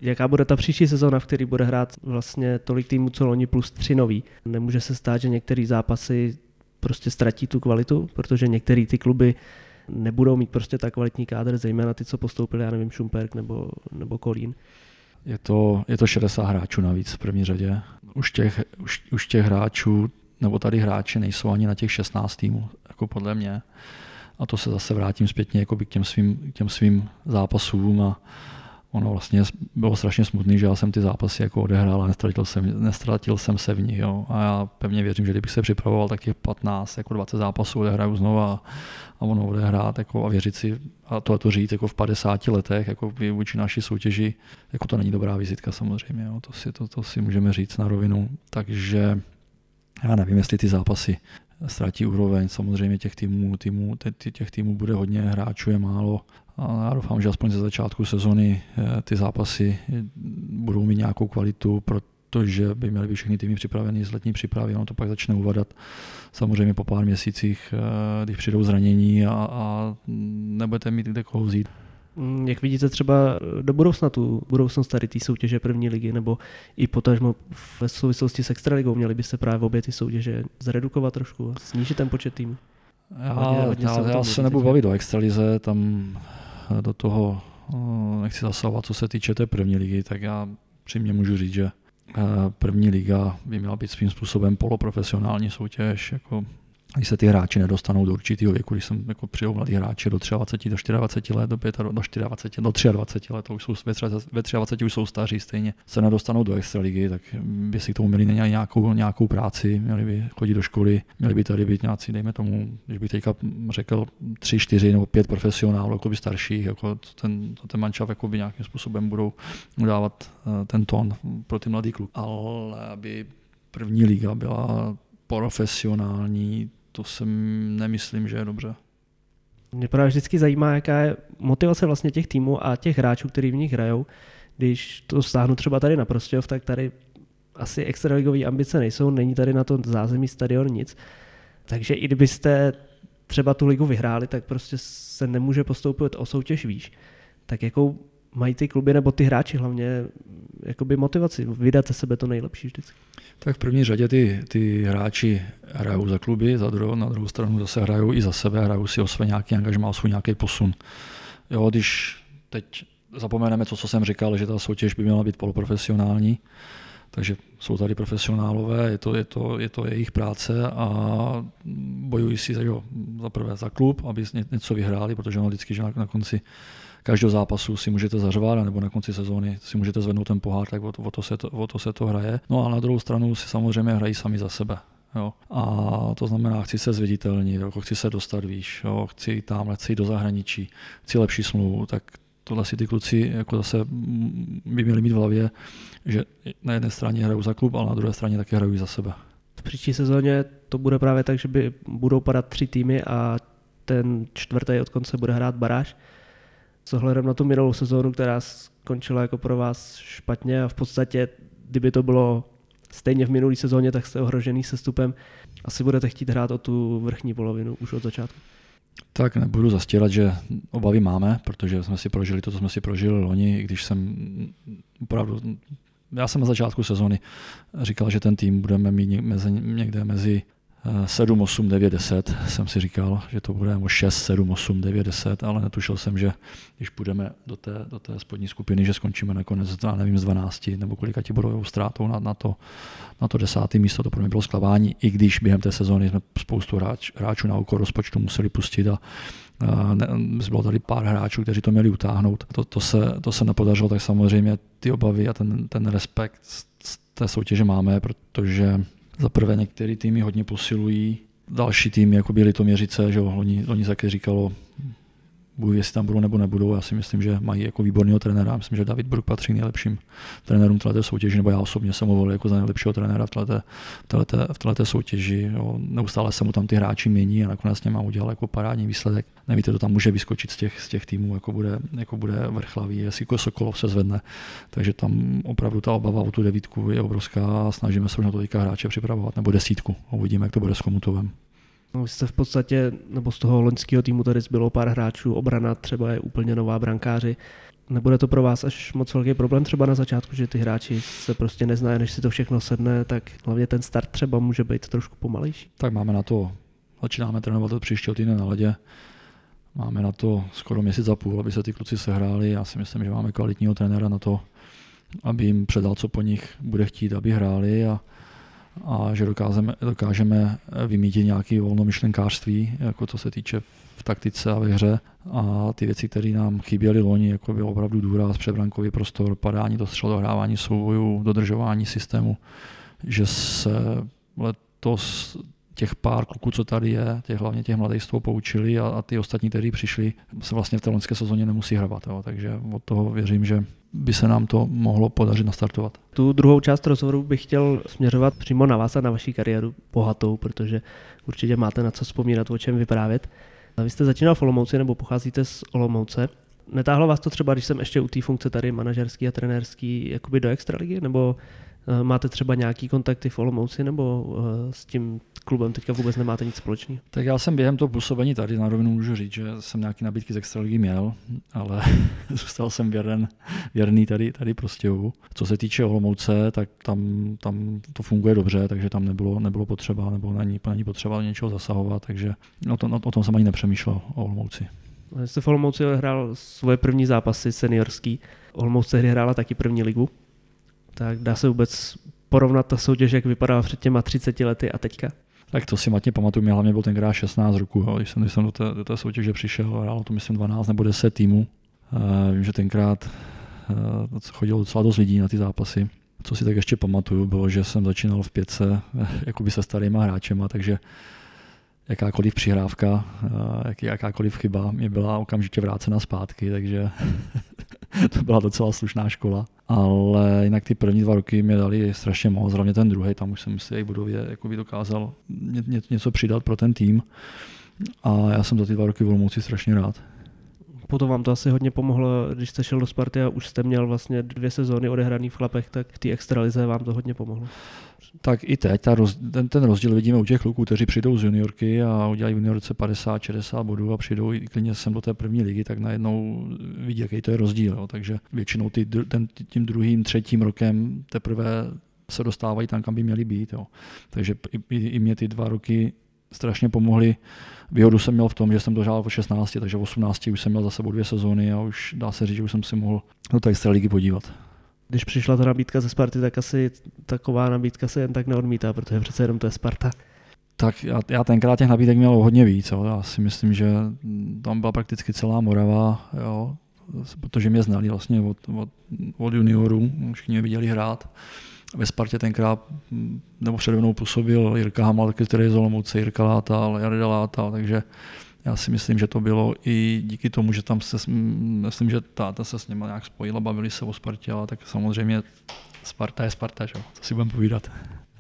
Jaká bude ta příští sezóna, v který bude hrát vlastně tolik týmů, co loni plus tři nový? Nemůže se stát, že některé zápasy prostě ztratí tu kvalitu, protože některé ty kluby nebudou mít prostě tak kvalitní kádr, zejména ty, co postoupili, já nevím, Šumperk nebo, nebo Kolín. Je to, je to 60 hráčů navíc v první řadě. Už těch, už, už těch hráčů, nebo tady hráči nejsou ani na těch 16 týmů, jako podle mě. A to se zase vrátím zpětně jako k těm svým, k těm svým zápasům a, ono vlastně bylo strašně smutný, že já jsem ty zápasy jako odehrál a nestratil jsem, nestratil jsem se v nich. Jo. A já pevně věřím, že kdybych se připravoval, tak těch 15, jako 20 zápasů odehraju znova a, a ono odehrát jako a věřit si a to, to říct jako v 50 letech jako vůči naší soutěži, jako to není dobrá vizitka samozřejmě, jo. To, si, to, to si můžeme říct na rovinu. Takže já nevím, jestli ty zápasy ztratí úroveň. Samozřejmě těch týmů, týmů, těch týmů bude hodně, hráčů je málo. A já doufám, že aspoň ze začátku sezony eh, ty zápasy budou mít nějakou kvalitu, protože by měly být všechny týmy připraveny z letní přípravy, ono to pak začne uvadat samozřejmě po pár měsících, eh, když přijdou zranění a, a nebudete mít kde koho vzít. Mm, jak vidíte třeba do budoucna tu budoucnost tady té soutěže první ligy, nebo i potažmo v souvislosti s extraligou, měli byste právě obě ty soutěže zredukovat trošku, snížit ten počet týmů? Já, hodně, hodně já, já se nebudu bavit o extralize, tam do toho eh, nechci zasahovat, co se týče té první ligy, tak já přímě můžu říct, že eh, první liga by měla být svým způsobem poloprofesionální soutěž, jako když se ty hráči nedostanou do určitého věku, když jsem jako přijel mladý hráči do 23, do 24 let, do, 5, do 24, do 23 let, to už jsou, ve 23 už jsou staří stejně, se nedostanou do extraligy, tak by si k tomu měli nějakou, nějakou práci, měli by chodit do školy, měli by tady být nějací, dejme tomu, když bych teďka řekl 3, 4 nebo 5 profesionálů, jako by starších, jako ten, ten mančav jako by nějakým způsobem budou dávat eh, ten tón pro ty mladý kluk. Ale aby první liga byla profesionální, to si nemyslím, že je dobře. Mě právě vždycky zajímá, jaká je motivace vlastně těch týmů a těch hráčů, kteří v nich hrajou. Když to stáhnu třeba tady na Prostějov, tak tady asi extraligové ambice nejsou, není tady na to zázemí stadion nic. Takže i kdybyste třeba tu ligu vyhráli, tak prostě se nemůže postoupit o soutěž výš. Tak jakou mají ty kluby nebo ty hráči hlavně jakoby motivaci, vydat se sebe to nejlepší vždycky? Tak v první řadě ty, ty hráči hrajou za kluby, za druhou, na druhou stranu zase hrajou i za sebe, hrajou si o své nějaký angažmá, o svůj nějaký posun. Jo, když teď zapomeneme to, co jsem říkal, že ta soutěž by měla být poloprofesionální, takže jsou tady profesionálové, je to, je to, je to jejich práce a bojují si jo, za prvé za klub, aby něco vyhráli, protože ono vždycky, že na, na konci každého zápasu si můžete zařvat, nebo na konci sezóny si můžete zvednout ten pohár, tak o to, o to, se, to, o to se to hraje. No a na druhou stranu si samozřejmě hrají sami za sebe. Jo. A to znamená, chci se zviditelnit, jako chci se dostat výš, jo. chci tamhle, chci do zahraničí, chci lepší smlouvu, tak tohle si ty kluci jako zase by měli mít v hlavě, že na jedné straně hrajou za klub, ale na druhé straně také hrají za sebe. V příští sezóně to bude právě tak, že by budou padat tři týmy a ten čtvrtý od konce bude hrát baráž. S ohledem na tu minulou sezónu, která skončila jako pro vás špatně a v podstatě, kdyby to bylo stejně v minulé sezóně, tak jste ohrožený sestupem. Asi budete chtít hrát o tu vrchní polovinu už od začátku. Tak nebudu zastírat, že obavy máme, protože jsme si prožili to, co jsme si prožili loni, když jsem opravdu, já jsem na začátku sezóny říkal, že ten tým budeme mít někde mezi 7, 8, 9, 10 jsem si říkal, že to bude 6, 7, 8, 9, 10, ale netušil jsem, že když půjdeme do té, do té spodní skupiny, že skončíme nakonec, já nevím, z 12 nebo kolika ti budou ztrátou na, na, to, na to desátý místo, to pro mě bylo zklamání, i když během té sezóny jsme spoustu hráč, hráčů na úkor rozpočtu museli pustit a ne, bylo tady pár hráčů, kteří to měli utáhnout. To, to, se, to se nepodařilo, tak samozřejmě ty obavy a ten, ten respekt z té soutěže máme, protože za prvé některé týmy hodně posilují, další týmy, jako byly to měřice, že oni, oni také říkalo, Bůh jestli tam budou nebo nebudou. Já si myslím, že mají jako výborného trenéra. Myslím, že David Brook patří nejlepším trenérům této soutěži, nebo já osobně jsem ho volil jako za nejlepšího trenéra v této, v této soutěži. Jo. Neustále se mu tam ty hráči mění a nakonec s něma udělal jako parádní výsledek. Nevíte, to tam může vyskočit z těch, z těch týmů, jako bude, jako bude vrchlavý, jestli jako Sokolov se zvedne. Takže tam opravdu ta obava o tu devítku je obrovská a snažíme se na to hráče připravovat, nebo desítku. Uvidíme, jak to bude s Komutovem. No, jste v podstatě, nebo z toho loňského týmu tady zbylo pár hráčů, obrana třeba je úplně nová brankáři. Nebude to pro vás až moc velký problém třeba na začátku, že ty hráči se prostě neznají, než si to všechno sedne, tak hlavně ten start třeba může být trošku pomalejší. Tak máme na to, začínáme trénovat od příštího týdne na ledě. Máme na to skoro měsíc a půl, aby se ty kluci sehráli. Já si myslím, že máme kvalitního trenéra na to, aby jim předal, co po nich bude chtít, aby hráli a a že dokážeme, dokážeme vymítit nějaké volnomyšlenkářství, jako co se týče v taktice a ve hře. A ty věci, které nám chyběly loni, jako byl opravdu důraz, přebrankový prostor, padání do střel, dohrávání soubojů, dodržování systému, že se letos těch pár kluků, co tady je, těch, hlavně těch mladých z toho poučili a, a ty ostatní, kteří přišli, se vlastně v té loňské sezóně nemusí hrabat. Jo. Takže od toho věřím, že by se nám to mohlo podařit nastartovat. Tu druhou část rozhovoru bych chtěl směřovat přímo na vás a na vaší kariéru bohatou, protože určitě máte na co vzpomínat, o čem vyprávět. Vy jste začínal v Olomouci nebo pocházíte z Olomouce. Netáhlo vás to třeba, když jsem ještě u té funkce tady manažerský a trenérský, jakoby do extraligy, nebo máte třeba nějaký kontakty v Olomouci, nebo eh, s tím klubem teďka vůbec nemáte nic společného? Tak já jsem během toho působení tady na rovinu můžu říct, že jsem nějaké nabídky z extraligy měl, ale (laughs) zůstal jsem věrný, věrný tady, tady prostě. Co se týče Olomouce, tak tam, tam to funguje dobře, takže tam nebylo, nebylo potřeba, nebo není, není potřeba něčeho zasahovat, takže o tom, o tom jsem ani nepřemýšlel o Olomouci. Jste v Olomouci hrál svoje první zápasy seniorský. Olomouc tehdy hrála taky první ligu. Tak dá se vůbec porovnat ta soutěž, jak vypadala před těma 30 lety a teďka? Tak to si matně pamatuju, mě hlavně byl tenkrát 16 roku, když jsem, když jsem do, té, do té soutěže přišel, hrálo to myslím 12 nebo 10 týmů. Uh, vím, že tenkrát uh, chodilo docela dost lidí na ty zápasy. Co si tak ještě pamatuju, bylo, že jsem začínal v pětce jakoby se starýma hráčema, takže jakákoliv přihrávka, jakákoliv chyba mě byla okamžitě vrácena zpátky, takže (laughs) (laughs) to byla docela slušná škola. Ale jinak ty první dva roky mě dali strašně moc, hlavně ten druhý, tam už jsem si jak budově jakoby dokázal ně, něco přidat pro ten tým. A já jsem za ty dva roky v Olomouci strašně rád. Potom vám to asi hodně pomohlo, když jste šel do Sparty a už jste měl vlastně dvě sezóny odehraný v chlapech, tak té extralize vám to hodně pomohlo. Tak i teď ta roz, ten, ten rozdíl vidíme u těch kluků, kteří přijdou z juniorky a udělají v juniorce 50-60 bodů a přijdou i klidně sem do té první ligy, tak najednou vidí, jaký to je rozdíl. Jo. Takže většinou ty, ten, tím druhým, třetím rokem teprve se dostávají tam, kam by měli být. Jo. Takže i, i mě ty dva roky strašně pomohly. Výhodu jsem měl v tom, že jsem dožál v 16, takže v 18 už jsem měl za sebou dvě sezóny a už dá se říct, že už jsem si mohl do té ligy podívat když přišla ta nabídka ze Sparty, tak asi taková nabídka se jen tak neodmítá, protože přece jenom to je Sparta. Tak já, já tenkrát těch nabídek měl hodně víc. Jo. Já si myslím, že tam byla prakticky celá Morava, jo, protože mě znali vlastně od, od, od juniorů, už mě viděli hrát. Ve Spartě tenkrát, nebo přede mnou působil Jirka Hamal, který je z Olomouce, Jirka Látal, Jarda Látal, takže já si myslím, že to bylo i díky tomu, že tam se, myslím, že táta se s nimi nějak spojila, bavili se o Spartě, ale tak samozřejmě Sparta je Sparta, že? co si budeme povídat.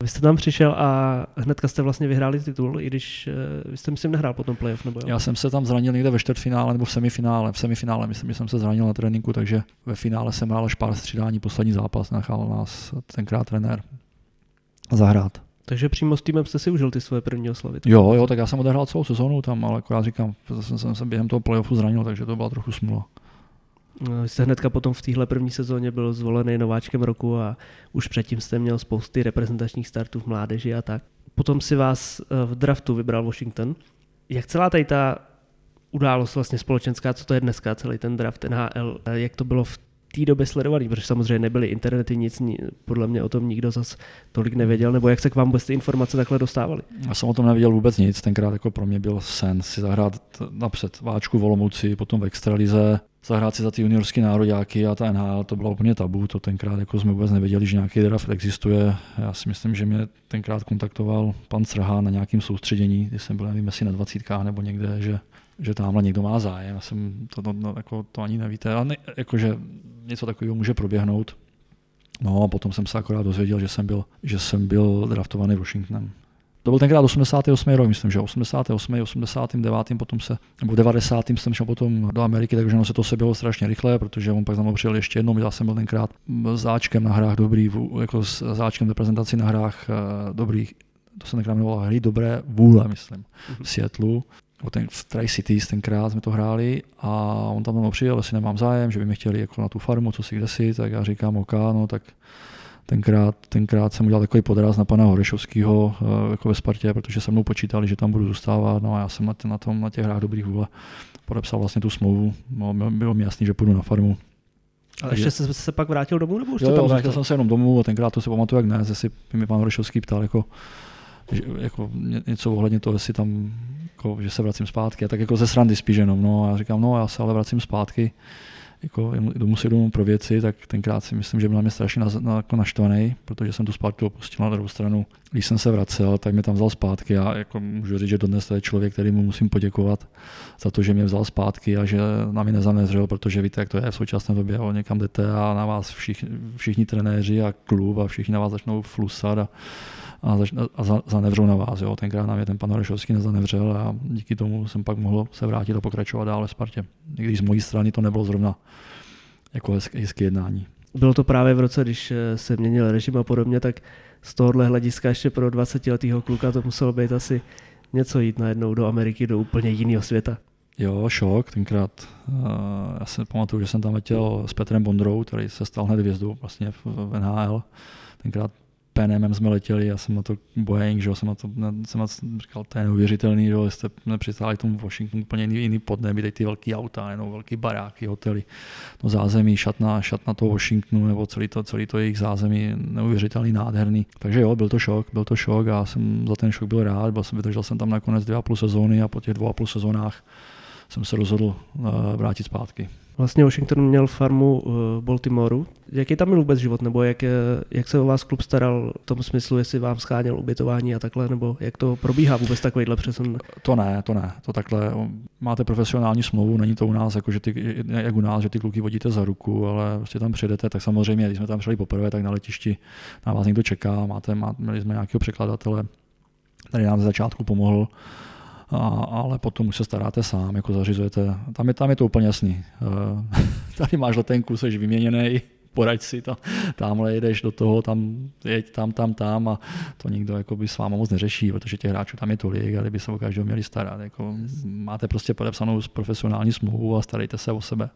Vy jste tam přišel a hnedka jste vlastně vyhráli titul, i když uh, vy jste myslím nehrál potom playoff, nebo jo? Já jsem se tam zranil někde ve čtvrtfinále nebo v semifinále. V semifinále myslím, že jsem se zranil na tréninku, takže ve finále jsem hrál až pár střídání, poslední zápas nechal nás tenkrát trenér zahrát. Takže přímo s týmem jste si užil ty svoje první oslavy? Jo, jo, tak já jsem odehrál celou sezónu tam, ale akorát říkám, jsem, jsem se během toho playoffu zranil, takže to byla trochu smula. No, vy jste hnedka potom v téhle první sezóně byl zvolený nováčkem roku a už předtím jste měl spousty reprezentačních startů v mládeži a tak. Potom si vás eh, v draftu vybral Washington. Jak celá tady ta událost vlastně společenská, co to je dneska, celý ten draft NHL, eh, jak to bylo v té době sledovaný, protože samozřejmě nebyly internety, nic, podle mě o tom nikdo zas tolik nevěděl, nebo jak se k vám vůbec ty informace takhle dostávaly? Já jsem o tom nevěděl vůbec nic, tenkrát jako pro mě byl sen si zahrát napřed Váčku v Olomouci, potom v Extralize, zahrát si za ty juniorské nároďáky a ta NHL, to bylo úplně tabu, to tenkrát jako jsme vůbec nevěděli, že nějaký draft existuje. Já si myslím, že mě tenkrát kontaktoval pan Crhá na nějakém soustředění, kdy jsem byl, nevím, jestli na dvacítkách nebo někde, že že tamhle někdo má zájem. Já jsem to, to, to, jako, to ani nevíte, ale ne, jako, že něco takového může proběhnout. No a potom jsem se akorát dozvěděl, že jsem byl, že jsem byl draftovaný Washingtonem. To byl tenkrát 88. rok, myslím, že 88. 89. potom se, nebo 90. jsem šel potom do Ameriky, takže ono se to se bylo strašně rychle, protože on pak za mnou přijel ještě jednou, já jsem byl tenkrát záčkem na hrách dobrý, jako s záčkem reprezentaci na hrách eh, dobrých, to se tenkrát jmenovalo hry dobré vůle, myslím, v Seattleu ten, v Tri Cities tenkrát jsme to hráli a on tam mnou přijel, jestli nemám zájem, že by mě chtěli jako na tu farmu, co si kde si, tak já říkám, OK, no tak tenkrát, tenkrát jsem udělal takový podraz na pana Horešovského eh, jako ve Spartě, protože se mnou počítali, že tam budu zůstávat, no a já jsem na, na, tom, na těch hrách dobrých vůle podepsal vlastně tu smlouvu, no, bylo mi jasný, že půjdu na farmu. Ale ještě jste se pak vrátil domů? Nebo už jo, tam vrátil jsem se jenom domů a tenkrát to se pamatuju jak ne, si mi pan Horešovský ptal, jako, že, jako něco ohledně toho, jestli tam jako, že se vracím zpátky. A tak jako ze srandy spíš jenom. No. A já říkám, no já se ale vracím zpátky. Jako domů si domů pro věci, tak tenkrát si myslím, že byl na mě strašně na, na, jako naštvaný, protože jsem tu zpátky opustil na druhou stranu. Když jsem se vracel, tak mě tam vzal zpátky a jako můžu říct, že dodnes to je člověk, který mu musím poděkovat za to, že mě vzal zpátky a že na mě nezanezřel, protože víte, jak to je v současné době, o někam jdete a na vás všichni, všichni trenéři a klub a všichni na vás začnou flusat a a, zač, a za, zanevřou na vás. Jo. Tenkrát na mě ten pan Orešovský nezanevřel a díky tomu jsem pak mohl se vrátit a pokračovat dále Spartě. Když z mojí strany to nebylo zrovna jako hezké, hezké jednání. Bylo to právě v roce, když eh, se měnil režim a podobně, tak z tohohle hlediska ještě pro 20-letého kluka to muselo být asi něco jít najednou do Ameriky, do úplně jiného světa. Jo, šok, tenkrát. Uh, já si pamatuju, že jsem tam letěl s Petrem Bondrou, který se stal hned hvězdou vlastně v NHL. Tenkrát PNM jsme letěli, já jsem na to Boeing, že jsem na to, jsem na to říkal, to je neuvěřitelný, že jste nepřistáli tomu Washington úplně jiný, jiný podnebí, teď ty velký auta, jenom velký baráky, hotely, no zázemí, šatna, šatna toho Washingtonu, nebo celý to, celý to jejich zázemí, neuvěřitelný, nádherný. Takže jo, byl to šok, byl to šok a jsem za ten šok byl rád, byl jsem, vydržel jsem tam nakonec dvě a půl sezóny a po těch dvou a půl sezónách jsem se rozhodl uh, vrátit zpátky. Vlastně Washington měl farmu eh, v Baltimoreu. Jaký tam byl vůbec život, nebo jak, jak se o vás klub staral v tom smyslu, jestli vám scháněl ubytování a takhle, nebo jak to probíhá vůbec takovýhle přesun? To ne, to ne, to takhle. Máte profesionální smlouvu, není to u nás, jako že ty, jak u nás, že ty kluky vodíte za ruku, ale prostě tam přijedete, tak samozřejmě, když jsme tam šli poprvé, tak na letišti na vás někdo čeká, máte, má, měli jsme nějakého překladatele, který nám ze začátku pomohl a, ale potom už se staráte sám, jako zařizujete. Tam je, tam je to úplně jasný. Uh, (laughs) tady máš letenku, jsi vyměněný, (laughs) poraď si tam, tamhle jedeš do toho, tam jeď tam, tam, tam a to nikdo jako by s váma moc neřeší, protože těch hráčů tam je tolik a kdyby se o každého měli starat. Jako, máte prostě podepsanou profesionální smlouvu a starejte se o sebe.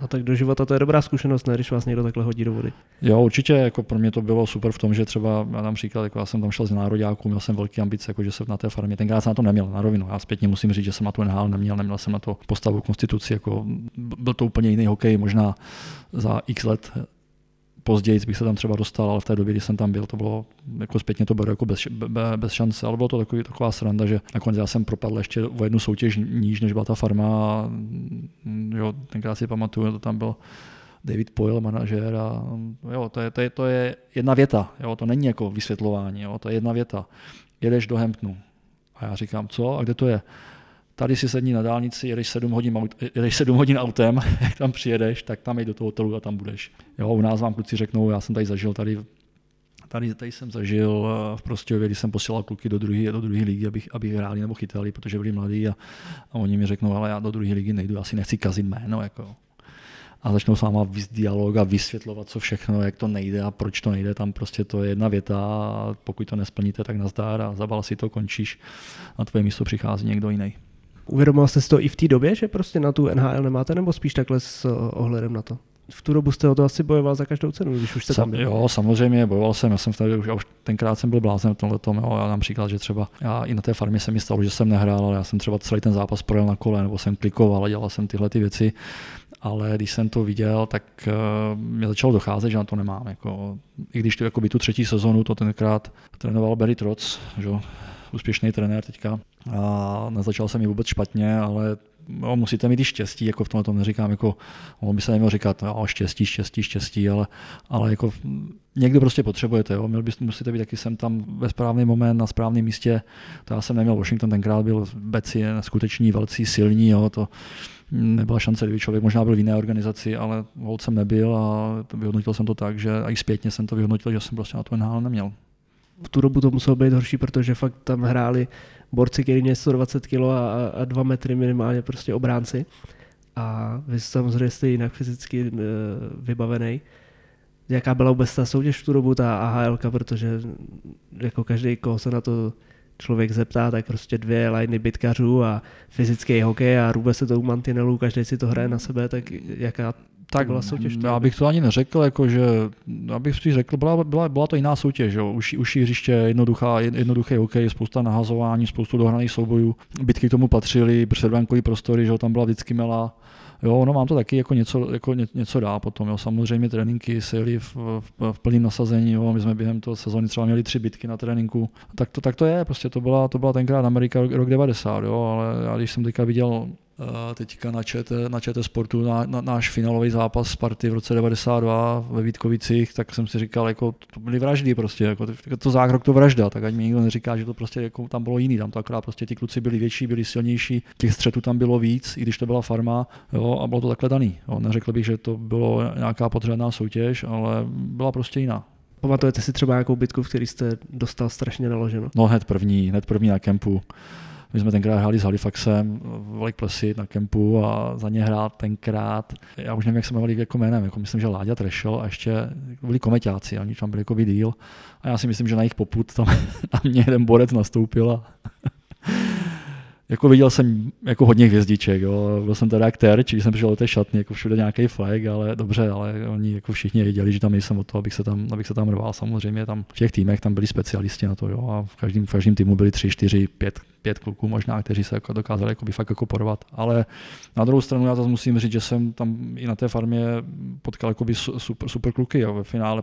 A tak do života to je dobrá zkušenost, ne, když vás někdo takhle hodí do vody. Jo, určitě, jako pro mě to bylo super v tom, že třeba, já dám příklad, jako já jsem tam šel z nároďáků, měl jsem velký ambice, jako že jsem na té farmě, tenkrát jsem na to neměl, na rovinu. Já zpětně musím říct, že jsem na to NHL neměl, neměl jsem na to postavu konstituci, jako byl to úplně jiný hokej, možná za x let později bych se tam třeba dostal, ale v té době, kdy jsem tam byl, to bylo jako zpětně to bylo jako bez, bez šance, ale bylo to takový, taková sranda, že nakonec já jsem propadl ještě o jednu soutěž níž, než byla ta farma a jo, tenkrát si pamatuju, to tam byl David Poyle, manažér a jo, to je, to je, to je jedna věta, jo, to není jako vysvětlování, jo, to je jedna věta. Jedeš do Hamptonu. A já říkám, co? A kde to je? Tady si sedni na dálnici, jedeš 7 hodin, jedeš 7 hodin autem, (laughs) jak tam přijedeš, tak tam jdi do toho hotelu a tam budeš. Jo, u nás vám kluci řeknou, já jsem tady zažil tady Tady, tady jsem zažil eh, v Prostějově, když jsem posílal kluky do druhé do druhé ligy, abych, aby hráli nebo chytali, protože byli mladí a, a oni mi řeknou, ale já do druhé ligy nejdu, asi nechci kazit jméno. Jako. A začnou s váma dialog a vysvětlovat, co všechno, jak to nejde a proč to nejde. Tam prostě to je jedna věta a pokud to nesplníte, tak nazdár a zabal si to, končíš a tvoje místo přichází někdo jiný. Uvědomil jste si to i v té době, že prostě na tu NHL nemáte, nebo spíš takhle s eh, ohledem na to? v tu dobu jste o to asi bojoval za každou cenu, když už jste tam byl. Jo, samozřejmě, bojoval jsem, já jsem tady, už, už tenkrát jsem byl blázen v tomhle tom, jo, já například, že třeba já i na té farmě se mi stalo, že jsem nehrál, ale já jsem třeba celý ten zápas projel na kole, nebo jsem klikoval a dělal jsem tyhle ty věci, ale když jsem to viděl, tak uh, mě začalo docházet, že na to nemám. Jako, I když to, jako by tu třetí sezonu to tenkrát trénoval Barry Trotz, že, úspěšný trenér teďka, a nezačal jsem mi vůbec špatně, ale no, musíte mít i štěstí, jako v tomhle tom neříkám, jako on by se neměl říkat, no, štěstí, štěstí, štěstí, ale, ale jako někdo prostě potřebujete, jo. Měl byste, musíte být taky jsem tam ve správný moment, na správném místě, to já jsem neměl, Washington tenkrát byl Beci neskuteční, velcí, silní, jo, to nebyla šance, kdyby člověk možná byl v jiné organizaci, ale hold jsem nebyl a vyhodnotil jsem to tak, že i zpětně jsem to vyhodnotil, že jsem prostě na to NHL neměl. V tu dobu to muselo být horší, protože fakt tam hráli borci, který měli 120 kg a, a 2 metry minimálně prostě obránci. A vy samozřejmě jste jinak fyzicky uh, vybavený. Jaká byla vůbec ta soutěž v tu dobu, ta AHL, protože jako každý, koho se na to člověk zeptá, tak prostě dvě liny bitkařů a fyzický hokej a růbe se to u mantinelů, každý si to hraje na sebe, tak jaká tak byla soutěž? Já bych to ani neřekl, jako že, abych si řekl, byla, byla, byla to jiná soutěž, jo. Už, hřiště, jednoduchá, jednoduchý hokej, spousta nahazování, spoustu dohraných soubojů, bitky k tomu patřily, předbankový prostory, že tam byla vždycky mela, Jo, no mám to taky jako něco, jako ně, něco dá potom. Jo. Samozřejmě tréninky se jeli v, v, v plném nasazení. Jo. My jsme během toho sezóny třeba měli tři bitky na tréninku. Tak to, tak to je, prostě to byla, to byla tenkrát Amerika rok, rok 90, jo. ale já když jsem teďka viděl teďka na ČT, na ČT Sportu na, na, náš finálový zápas Sparty v roce 92 ve Vítkovicích, tak jsem si říkal, jako to byly vraždy prostě, jako to, to zákrok to vražda, tak ať mi nikdo neříká, že to prostě jako tam bylo jiný, tam to akorát prostě ti kluci byli větší, byli silnější, těch střetů tam bylo víc, i když to byla farma, jo, a bylo to takhle daný. Jo. Neřekl bych, že to bylo nějaká podřadná soutěž, ale byla prostě jiná. Pamatujete si třeba nějakou bitku, v který jste dostal strašně naloženo? No hned první, hned první na kempu. My jsme tenkrát hráli s Halifaxem v Lake Placid na kempu a za ně hrál tenkrát, já už nevím, jak se jmenovali jako jménem, jako myslím, že Láďa Trešel a ještě byli komeťáci, oni tam byli jako díl a já si myslím, že na jejich poput tam (laughs) na mě jeden borec nastoupil a (laughs) jako viděl jsem jako hodně hvězdiček, jo. byl jsem teda terč, když jsem přišel do té šatny, jako všude nějaký flag, ale dobře, ale oni jako všichni věděli, že tam nejsem o to, abych se tam, abych se tam rval. Samozřejmě tam v těch týmech tam byli specialisti na to, jo, a v každém, v každém týmu byli tři, čtyři, pět pět kluků možná, kteří se jako dokázali jako fakt jako porvat. Ale na druhou stranu já zase musím říct, že jsem tam i na té farmě potkal jako by super, super kluky. A ve finále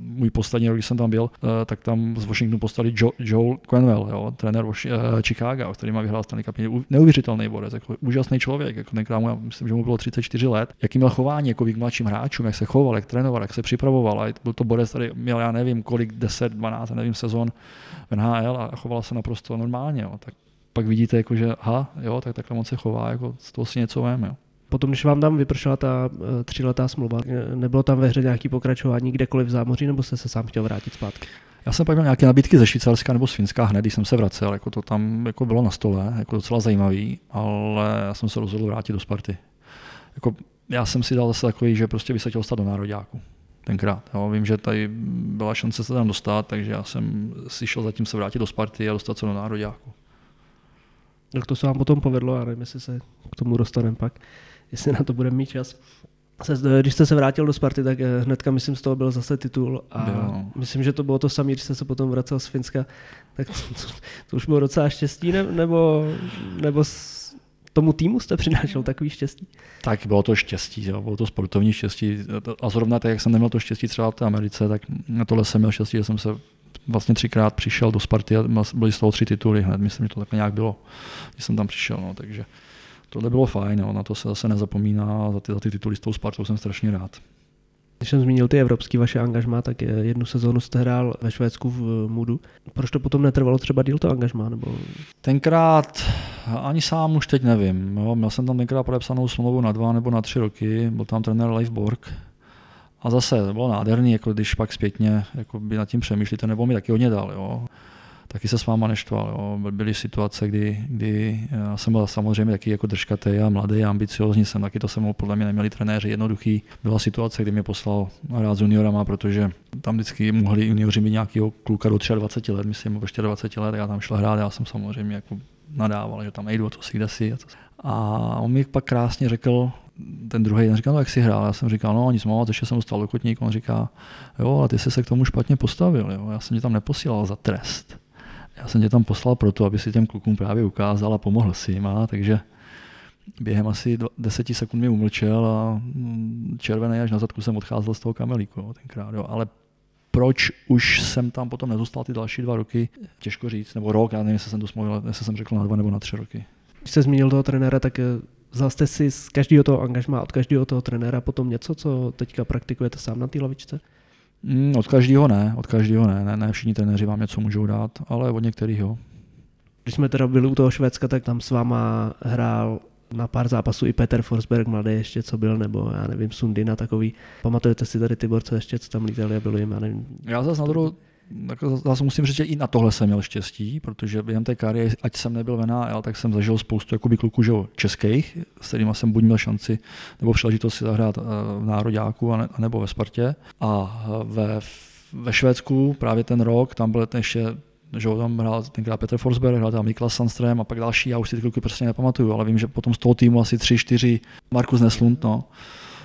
můj poslední rok, když jsem tam byl, eh, tak tam z Washingtonu postali Joe, Joel Quenwell, jo, trenér uh, Chicago, který má vyhrál Stanley Cup. Neuvěřitelný borec, jako úžasný člověk. Jako tenkrát mu, já myslím, že mu bylo 34 let. Jaký měl chování jako k mladším hráčům, jak se choval, jak trénoval, jak se připravoval. A byl to borec, který měl, já nevím, kolik, 10, 12, nevím, sezon v NHL a choval se naprosto normálně. Jo pak vidíte, jako, že aha, jo, tak takhle on se chová, jako z toho si něco veme. Jo. Potom, když vám tam vypršela ta uh, tříletá smlouva, eh, nebylo tam ve hře nějaké pokračování kdekoliv v zámoří, nebo jste se sám chtěl vrátit zpátky? Já jsem pak měl nějaké nabídky ze Švýcarska nebo z Finska hned, když jsem se vracel, jako to tam jako bylo na stole, jako docela zajímavý, ale já jsem se rozhodl vrátit do Sparty. Jako, já jsem si dal zase takový, že prostě by se chtěl stát do nároďáku tenkrát. Jo. Vím, že tady byla šance se tam dostat, takže já jsem si šel zatím se vrátit do Sparty a dostat se do nároďáku. Tak to se vám potom povedlo, a nevím, jestli se k tomu dostaneme pak, jestli na to budeme mít čas. Když jste se vrátil do Sparty, tak eh, hnedka, myslím, z toho byl zase titul a jo. myslím, že to bylo to samé, když jste se potom vracel z Finska, tak to, to, to už bylo docela štěstí, ne, nebo, nebo tomu týmu jste přinášel takový štěstí? Tak bylo to štěstí, jo, bylo to sportovní štěstí. A zrovna tak, jak jsem neměl to štěstí třeba v té Americe, tak na tohle jsem měl štěstí, že jsem se vlastně třikrát přišel do Sparty a byly z toho tři tituly hned. Myslím, že to takhle nějak bylo, když jsem tam přišel. No, takže tohle bylo fajn, jo, na to se zase nezapomíná. Za ty, za ty tituly s tou Spartou jsem strašně rád. Když jsem zmínil ty evropský vaše angažmá, tak jednu sezónu jste hrál ve Švédsku v Mudu. Proč to potom netrvalo třeba díl to angažmá? Nebo... Tenkrát ani sám už teď nevím. Jo. Měl jsem tam tenkrát podepsanou smlouvu na dva nebo na tři roky. Byl tam trenér Leif Borg. A zase to bylo nádherný, jako když pak zpětně jako by nad tím přemýšlíte, nebo mi taky hodně dal. Jo taky se s váma neštval. Jo. Byly situace, kdy, kdy já jsem byl samozřejmě taky jako držkatý a mladý a ambiciozní jsem, taky to jsem podle mě neměli trenéři jednoduchý. Byla situace, kdy mě poslal rád s juniorama, protože tam vždycky mohli junioři mít nějakého kluka do 23 let, myslím, nebo 24 let, já tam šel hrát, já jsem samozřejmě jako nadával, že tam nejdu, to si kde si. A on mi pak krásně řekl, ten druhý den říkal, no jak si hrál, já jsem říkal, no nic moc, ještě jsem dostal do kotník, on říká, jo, ale ty jsi se k tomu špatně postavil, jo, já jsem tě tam neposílal za trest já jsem tě tam poslal proto, aby si těm klukům právě ukázal a pomohl si jim, takže během asi deseti sekund mi umlčel a mm, červený až na zadku jsem odcházel z toho kamelíku jo, tenkrát. Jo. Ale proč už jsem tam potom nezůstal ty další dva roky, těžko říct, nebo rok, já nevím, jestli jsem to smluvil, jestli jsem řekl na dva nebo na tři roky. Když jste zmínil toho trenéra, tak eh, vzal jste si z každého toho angažma, od každého toho trenéra potom něco, co teďka praktikujete sám na té lavičce? Mm, od každého ne, od každého ne, ne, ne všichni trenéři vám něco můžou dát, ale od některých jo. Když jsme teda byli u toho Švédska, tak tam s váma hrál na pár zápasů i Peter Forsberg mladý ještě, co byl, nebo já nevím, Sundina takový. Pamatujete si tady ty borce ještě, co tam lítali a byli jim, já nevím. Já zase na druhou tak zase musím říct, že i na tohle jsem měl štěstí, protože během té kariéry, ať jsem nebyl v NHL, tak jsem zažil spoustu jakoby kluků že, českých, s kterými jsem buď měl šanci nebo příležitost si zahrát eh, v Nároďáku a, ne, a nebo ve Spartě. A eh, ve, ve Švédsku právě ten rok, tam byl ten ještě že tam hrál tenkrát Petr Forsberg, hrál tam Miklas Sandström a pak další, já už si ty kluky prostě nepamatuju, ale vím, že potom z toho týmu asi tři, čtyři Markus Neslund, no.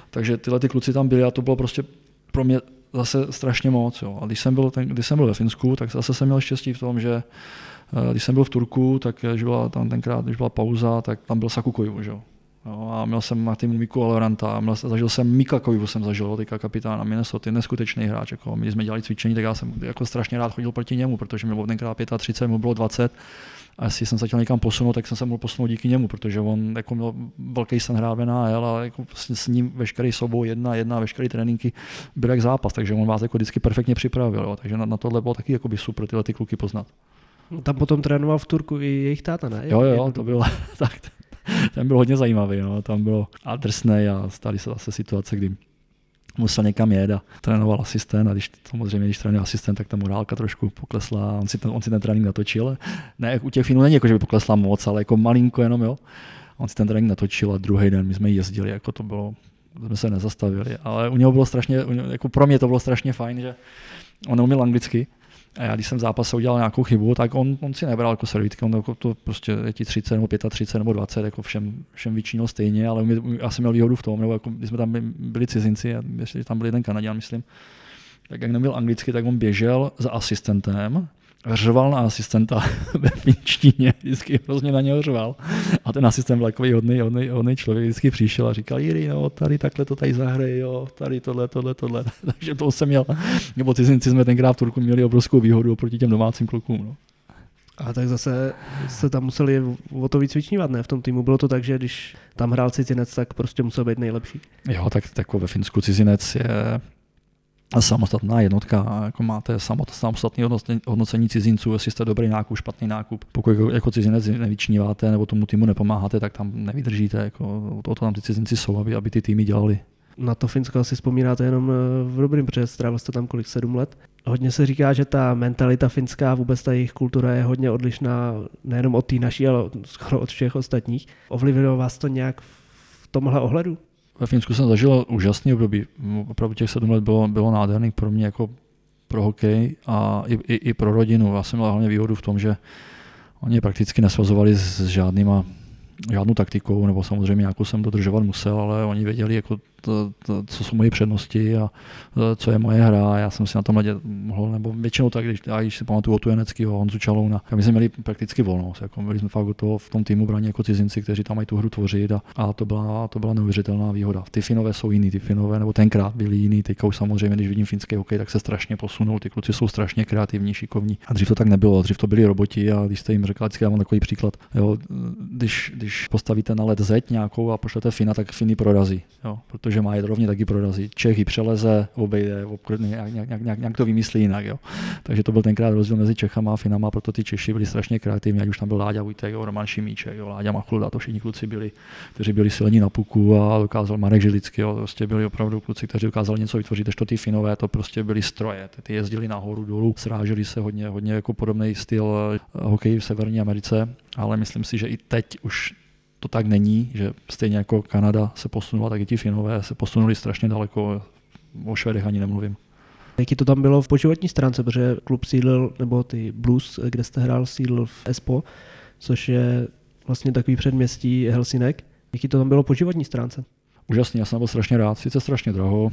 Takže tyhle ty kluci tam byli a to bylo prostě pro mě zase strašně moc. Jo. A když jsem, byl ten, když jsem byl ve Finsku, tak zase jsem měl štěstí v tom, že eh, když jsem byl v Turku, tak když byla tam tenkrát, když byla pauza, tak tam byl Saku Koivu, že? Jo, a měl jsem na týmu Miku Aloranta, měl, zažil jsem Mika Koivu, jsem zažil, teďka kapitána Minnesota, neskutečný hráč. Jako, my jsme dělali cvičení, tak já jsem jako strašně rád chodil proti němu, protože mi bylo tenkrát 35, mu bylo 20 a jestli jsem se chtěl někam posunout, tak jsem se mohl posunout díky němu, protože on jako měl velký sen hrát v NHL a jako vlastně s ním veškerý sobou jedna, jedna, veškeré tréninky byl jak zápas, takže on vás jako vždycky perfektně připravil. Jo. Takže na, na tohle bylo taky jako by super tyhle ty kluky poznat. Tam potom trénoval v Turku i jejich táta, ne? Jo, jo, to bylo (laughs) tak. Ten byl hodně zajímavý, no. tam bylo a drsný a stali se zase situace, kdy musel někam jet a trénoval asistent a když samozřejmě, když trénuje asistent, tak ta morálka trošku poklesla, on si ten, on si ten trénink natočil. Ne, u těch Finů není jako, že by poklesla moc, ale jako malinko jenom, jo. On si ten trénink natočil a druhý den my jsme jezdili, jako to bylo, jsme se nezastavili, ale u něho bylo strašně, jako pro mě to bylo strašně fajn, že on neuměl anglicky, a já, když jsem v zápase udělal nějakou chybu, tak on, on si nebral jako servítky, on jako to prostě je ti 30 nebo 35 nebo 20, jako všem, všem vyčínil stejně, ale my, já jsem měl výhodu v tom, nebo jako, když jsme tam byli cizinci, a ještě tam byl jeden Kanaděn, myslím, tak jak neměl anglicky, tak on běžel za asistentem řval na asistenta (laughs) ve finštině, vždycky hrozně na něho řval. A ten asistent byl takový hodný, hodný, hodný člověk, vždycky přišel a říkal, Jiri, no, tady takhle to tady zahrej, jo, tady tohle, tohle, tohle. (laughs) Takže to jsem měl, nebo cizinci jsme tenkrát v Turku měli obrovskou výhodu oproti těm domácím klukům. No. A tak zase se tam museli o to víc vyčnívat, ne? V tom týmu bylo to tak, že když tam hrál cizinec, tak prostě musel být nejlepší. Jo, tak, tak ve Finsku cizinec je samostatná jednotka, jako máte samostatné hodnocení cizinců, jestli jste dobrý nákup, špatný nákup. Pokud jako, jako cizinec nevyčníváte nebo tomu týmu nepomáháte, tak tam nevydržíte. Jako, o to tam ty cizinci jsou, aby, aby ty týmy dělali. Na to Finsko asi vzpomínáte jenom eh, v dobrým, protože strávil jste tam kolik, sedm let. Hodně se říká, že ta mentalita finská, vůbec ta jejich kultura je hodně odlišná nejenom od té naší, ale skoro od všech ostatních. Ovlivnilo vás to nějak v tomhle ohledu? Ve Finsku jsem zažil úžasný období. Opravdu těch sedm let bylo, bylo nádherný pro mě jako pro hokej a i, i, i pro rodinu. Já jsem měl hlavně výhodu v tom, že oni prakticky nesvazovali s žádnýma, žádnou taktikou, nebo samozřejmě nějakou jsem dodržovat musel, ale oni věděli, jako, to, to, co jsou moje přednosti a e, co je moje hra. Já jsem si na tom mohl, nebo většinou tak, když, já když si pamatuju o Tujeneckého, Honzu Čalouna, tak my jsme měli prakticky volnost. Jako byli jsme fakt toho, v tom týmu braní jako cizinci, kteří tam mají tu hru tvořit a, a to, byla, to byla neuvěřitelná výhoda. Ty Finové jsou jiný, ty Finové, nebo tenkrát byli jiný, teďka už samozřejmě, když vidím finský hokej, tak se strašně posunul, ty kluci jsou strašně kreativní, šikovní. A dřív to tak nebylo, dřív to byli roboti a když jste jim řekl, já mám takový příklad, jo, když, když postavíte na led zeď nějakou a pošlete Fina, tak Finy prorazí, jo, protože má rovně taky prorazí. Čechy přeleze, obejde, obkrutně, nějak, nějak, nějak, nějak, to vymyslí jinak. Jo. Takže to byl tenkrát rozdíl mezi Čechama a Finama, proto ty Češi byli strašně kreativní, ať už tam byl Láďa Vujtek, jo, Roman Šimíček, jo, Láďa Machulda, to všichni kluci byli, kteří byli silní na puku a dokázal Marek Žilický, jo, prostě byli opravdu kluci, kteří dokázali něco vytvořit, to ty Finové to prostě byli stroje, ty jezdili nahoru dolů, sráželi se hodně, hodně jako podobný styl eh, hokej v Severní Americe, ale myslím si, že i teď už to tak není, že stejně jako Kanada se posunula, tak i ti Finové se posunuli strašně daleko. O Švedech ani nemluvím. Jaký to tam bylo v počívatní stránce, protože klub sídlil, nebo ty Blues, kde jste hrál, sídlil v Espo, což je vlastně takový předměstí Helsinek. Jaký to tam bylo po životní stránce? Úžasný, já jsem byl strašně rád, sice strašně draho,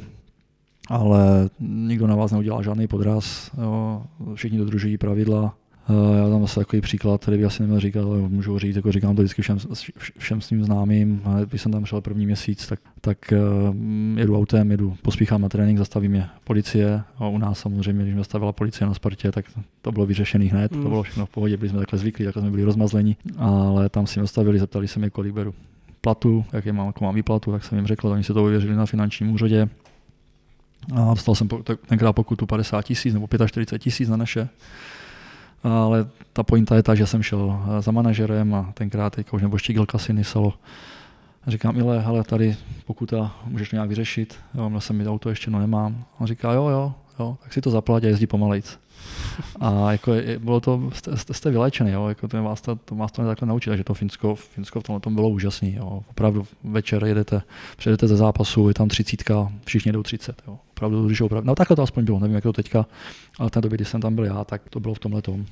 ale nikdo na vás neudělá žádný podraz, jo, všichni dodržují pravidla, já tam asi takový příklad, který by asi neměl říkat, ale můžu říct, jako říkám to vždycky všem, všem svým známým. Když jsem tam šel první měsíc, tak, tak uh, jedu autem, jedu, pospíchám na trénink, zastaví mě policie. A u nás samozřejmě, když mě zastavila policie na Spartě, tak to bylo vyřešený hned, mm. to bylo všechno v pohodě, byli jsme takhle zvyklí, takhle jsme byli rozmazlení, ale tam si mě zastavili, zeptali se mě, kolik beru platu, jaký mám, jako mám výplatu, tak jsem jim řekl, oni se to uvěřili na finančním úřadě. A dostal jsem tenkrát pokutu 50 tisíc nebo 45 tisíc na naše ale ta pointa je ta, že jsem šel eh, za manažerem a tenkrát teďka už nebo štígl kasiny salo. A říkám, Ile, hele, tady pokuta můžeš nějak vyřešit, jo, měl jsem mi auto, ještě no nemám. A on říká, jo, jo, jo, tak si to zaplať a jezdí pomalejc. A jako je, bylo to, jste, jste vylečený, jo, jako to vás to, to vás to takhle naučit, takže to Finsko, Finsko v tomhle tom bylo úžasný, jo. Opravdu večer jedete, přijedete ze zápasu, je tam třicítka, všichni jdou třicet, jo. Opravdu, když opravdu, no takhle to aspoň bylo, nevím, jak to teďka, ale ten době, kdy jsem tam byl já, tak to bylo v tomhle tom.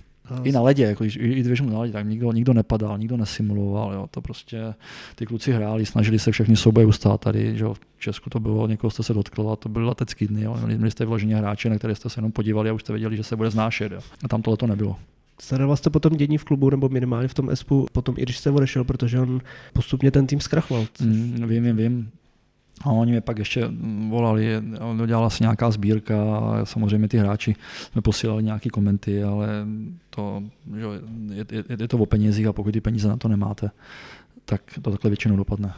I na ledě, jako, i, i když na ledě, tak nikdo, nikdo nepadal, nikdo nesimuloval, jo, to prostě ty kluci hráli, snažili se všechny souboje ustát tady, že jo, v Česku to bylo, někoho jste se dotkl a to byly letecký dny, jo, měli jste vloženě hráče, na které jste se jenom podívali a už jste věděli, že se bude znášet, jo. a tam tohle to nebylo. Sledoval jste potom dění v klubu nebo minimálně v tom ESPu, potom i když jste odešel, protože on postupně ten tým zkrachoval. Mm, vím, vím, vím. A oni mě pak ještě volali, dodělala se nějaká sbírka a samozřejmě ty hráči jsme posílali nějaké komenty, ale to, že je, je, je, to o penězích a pokud ty peníze na to nemáte, tak to takhle většinou dopadne.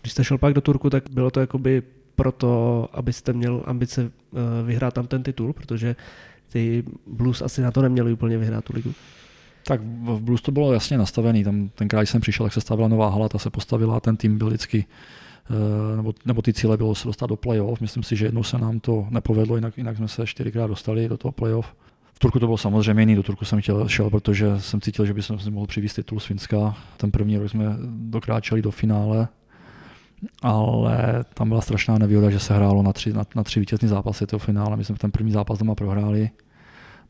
Když jste šel pak do Turku, tak bylo to jakoby proto, abyste měl ambice eh, vyhrát tam ten titul, protože ty Blues asi na to neměli úplně vyhrát tu ligu. Tak v Blues to bylo jasně nastavený. Tam tenkrát, když jsem přišel, tak se stavila nová hala, ta se postavila, ten tým byl vždycky nebo, nebo ty cíle bylo se dostat do playoff. Myslím si, že jednou se nám to nepovedlo, jinak, jinak jsme se čtyřikrát dostali do toho playoff. V Turku to bylo samozřejmě jiný, do Turku jsem chtěl, šel, protože jsem cítil, že bych si mohl přivést titul z Finska. Ten první rok jsme dokráčeli do finále, ale tam byla strašná nevýhoda, že se hrálo na tři, na, na tři vítězný zápasy toho finále. My jsme ten první zápas doma prohráli,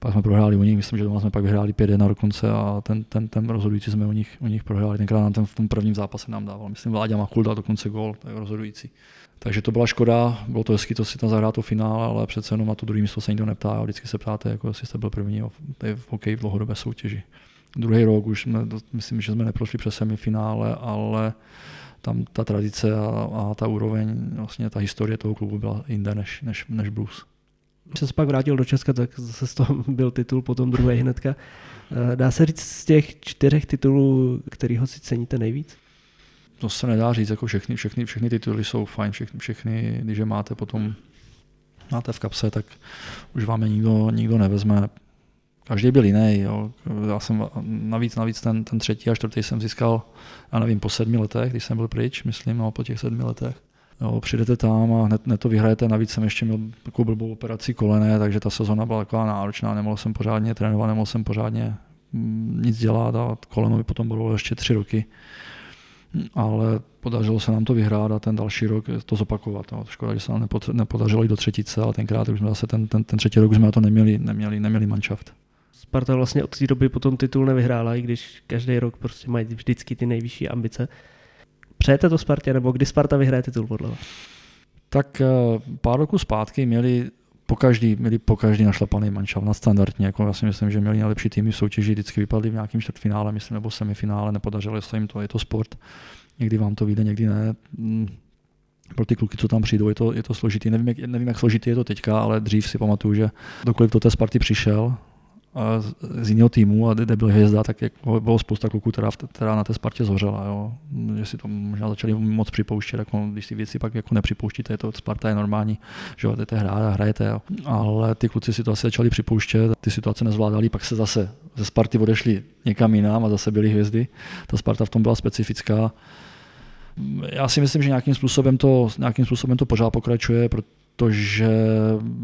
pak jsme prohráli u nich, myslím, že doma jsme pak vyhráli 5-1 dokonce a ten, ten, ten rozhodující jsme u nich, u nich prohráli. Tenkrát nám ten, v tom prvním zápase nám dával, myslím, Vláďa Machulda dokonce gol, je rozhodující. Takže to byla škoda, bylo to hezky to si tam zahrát to finále, ale přece jenom na to druhé místo se nikdo neptá. Vždycky se ptáte, jako jestli jste byl první v hokej v dlouhodobé soutěži. Druhý rok už jsme, myslím, že jsme neprošli přes semifinále, ale tam ta tradice a, a ta úroveň, vlastně ta historie toho klubu byla jinde než, než, než Blues. Se pak vrátil do Česka, tak zase z toho (laughs) byl titul, potom druhý hnedka. Eh, dá se říct z těch čtyřech titulů, kterýho si ceníte nejvíc? To se nedá říct, jako všechny, všechny, všechny tituly jsou fajn, všechny, všechny, když je máte potom máte v kapse, tak už vám je nikdo, nikdo nevezme. Každý byl jiný. Jo. Já jsem navíc, navíc ten, ten třetí a čtvrtý jsem získal, já nevím, po sedmi letech, když jsem byl pryč, myslím, no, po těch sedmi letech. Jo, přijdete tam a hned, hned to vyhrajete. Navíc jsem ještě měl takovou blbou operaci kolené, takže ta sezona byla taková náročná. Nemohl jsem pořádně trénovat, nemohl jsem pořádně mm, nic dělat a koleno mi potom bylo ještě tři roky. Ale podařilo se nám to vyhrát a ten další rok to zopakovat. No. Škoda, že se nám nepodařilo jít do třetice, ale tenkrát už jsme zase ten, ten, ten třetí rok jsme na to neměli, neměli, neměli manšaft. Sparta vlastně od té doby potom titul nevyhrála, i když každý rok prostě mají vždycky ty nejvyšší ambice. Přejete to Spartě, nebo kdy Sparta vyhraje titul podle vás? Tak eh, pár roků zpátky měli po každý, měli po každý našlapaný manšaft, nadstandardně. Jako já si myslím, že měli nejlepší týmy v soutěži, vždycky vypadli v nějakém čtvrtfinále, myslím, nebo semifinále, nepodařilo se jim to, je to sport. Někdy vám to vyjde, někdy ne. Mm, pro ty kluky, co tam přijdou, je to, je to složitý. Nevím jak, nevím, jak složitý je to teďka, ale dřív si pamatuju, že dokoliv do té Sparty přišel, z jiného týmu a kde byl hvězda, tak jako bylo spousta kluků, která, která na té Spartě zhořela. Jo. Že si to možná začali moc připouštět, jako, když si věci pak jako nepřipouštíte, to Sparta je normální, že jdete hrát a hrajete. Jo. Ale ty kluci si to asi začali připouštět, ty situace nezvládali, pak se zase ze Sparty odešli někam jinam a zase byly hvězdy. Ta Sparta v tom byla specifická. Já si myslím, že nějakým způsobem to, nějakým způsobem to pořád pokračuje, protože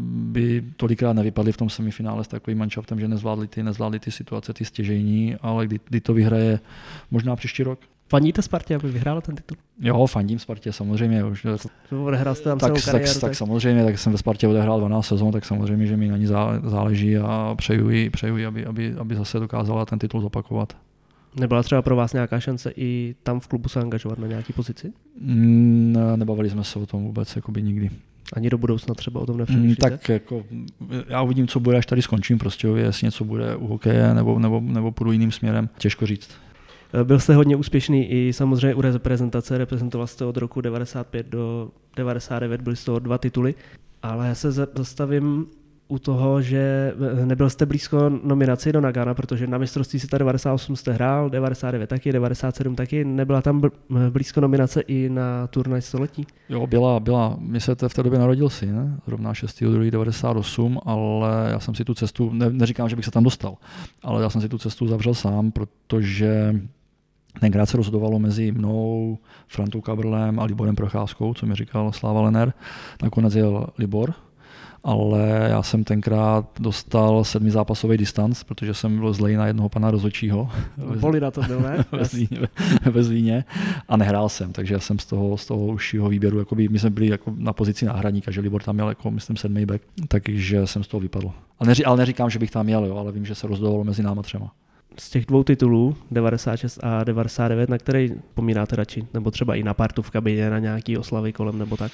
by tolikrát nevypadli v tom semifinále s takovým manšaftem, že nezvládli ty, nezvládli ty situace, ty stěžení, ale kdy, kdy to vyhraje možná příští rok. Fandíte Spartě, aby vyhrála ten titul? Jo, fandím Spartě, samozřejmě. Už, odehrál jste tam tak, kariéru, tak, tak, tak, samozřejmě, tak jsem ve Spartě odehrál 12 sezon, tak samozřejmě, že mi na ní záleží a přeju jí, přeju jí aby, aby, aby zase dokázala ten titul zopakovat. Nebyla třeba pro vás nějaká šance i tam v klubu se angažovat na nějaký pozici? Ne, nebavili jsme se o tom vůbec jakoby nikdy. Ani do budoucna třeba o tom nepřemýšlíte? Mm, tak jako, já uvidím, co bude, až tady skončím prostě, jestli něco bude u hokeje nebo, nebo, nebo půjdu jiným směrem, těžko říct. Byl jste hodně úspěšný i samozřejmě u reprezentace, reprezentoval jste od roku 95 do 99, byly z toho dva tituly, ale já se zastavím u toho, že nebyl jste blízko nominaci do Nagana, protože na mistrovství ta 98 jste hrál, 99 taky, 97 taky, nebyla tam blízko nominace i na turnaj století? Jo, byla, byla. My se v té době narodil zrovna 6. 2. 98, ale já jsem si tu cestu, ne, neříkám, že bych se tam dostal, ale já jsem si tu cestu zavřel sám, protože tenkrát se rozhodovalo mezi mnou, Frantou Kabrlem a Liborem Procházkou, co mi říkal Sláva Lener. Nakonec jel Libor, ale já jsem tenkrát dostal sedmi zápasový distanc, protože jsem byl zlej na jednoho pana rozhodčího. (laughs) Polina to byl, ne? (laughs) ve, Zlíně, (laughs) ve Zlíně a nehrál jsem, takže jsem z toho, z toho užšího výběru, jakoby, my jsme byli jako na pozici náhradníka, že Libor tam měl jako, myslím, sedmý back, takže jsem z toho vypadl. Ale, neří, ale neříkám, že bych tam měl, jo, ale vím, že se rozhodovalo mezi náma třema z těch dvou titulů, 96 a 99, na který pomínáte radši? Nebo třeba i na partu v kabině, na nějaký oslavy kolem nebo tak?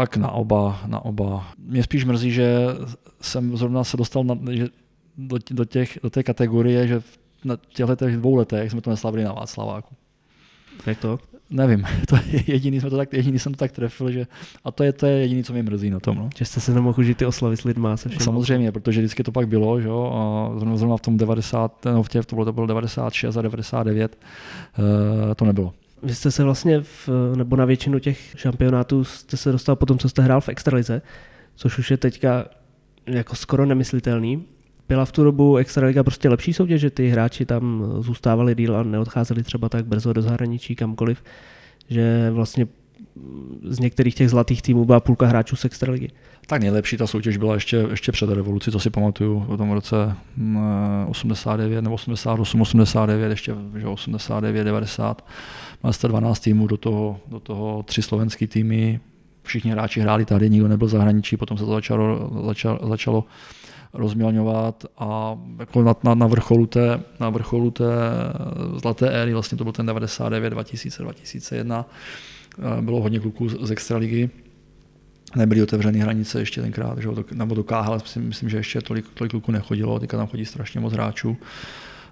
Tak na oba, na oba. Mě spíš mrzí, že jsem zrovna se dostal na, že do, do, těch, do té kategorie, že na těchto těch dvou letech jsme to neslavili na Václaváku. Jak to? Nevím, (laughs) to je jediný, jsme to tak, jediný jsem to tak trefil, že, a to je, to je jediný, co mě mrzí na tom. No. Že jste se nemohl užít ty oslavy s lidma se všem. Samozřejmě, protože vždycky to pak bylo, že jo, a zrovna, zrovna v tom 90, no v těch, to bylo, to bylo 96 a 99, uh, eh, to nebylo. Vy jste se vlastně, v, nebo na většinu těch šampionátů jste se dostal po tom, co jste hrál v Extralize, což už je teďka jako skoro nemyslitelný. Byla v tu dobu Extraliga prostě lepší soutěž, že ty hráči tam zůstávali díl a neodcházeli třeba tak brzo do zahraničí kamkoliv, že vlastně z některých těch zlatých týmů byla půlka hráčů z Extraligy. Tak nejlepší ta soutěž byla ještě, ještě před revolucí, co si pamatuju, v tom roce 89 mm, nebo 88, 89, ještě že 89, 90. Měl jste 12 týmů, do toho, do toho tři slovenský týmy, všichni hráči hráli tady, nikdo nebyl zahraničí, potom se to začalo, začalo, začalo rozmělňovat a jako na, na, na, vrcholu té, na vrcholu té zlaté éry, vlastně to byl ten 99, 2000, 2001, bylo hodně kluků z extraligy, nebyly otevřené hranice ještě tenkrát, že, nebo do KHL, myslím, že ještě tolik, tolik kluků nechodilo, teďka tam chodí strašně moc hráčů.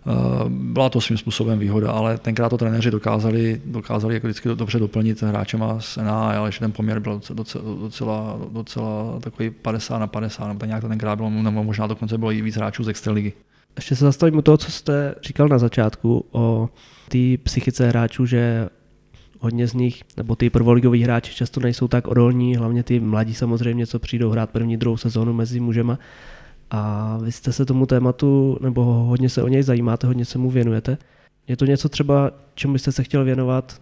Eh, byla to svým způsobem výhoda, ale tenkrát to trenéři dokázali, dokázali jako vždycky dobře doplnit hráčema z NA, ale že ten poměr byl docela, docela, docela takový 50 na 50, nebo nějak to tenkrát bylo, nebo možná dokonce bylo i víc hráčů z extraligy. Ještě se zastavím u toho, co jste říkal na začátku o té psychice hráčů, že hodně z nich, nebo ty prvoligoví hráči často nejsou tak odolní, hlavně ty mladí samozřejmě, co přijdou hrát první, druhou sezónu mezi mužema. A vy jste se tomu tématu, nebo hodně se o něj zajímáte, hodně se mu věnujete. Je to něco třeba, čemu byste se chtěl věnovat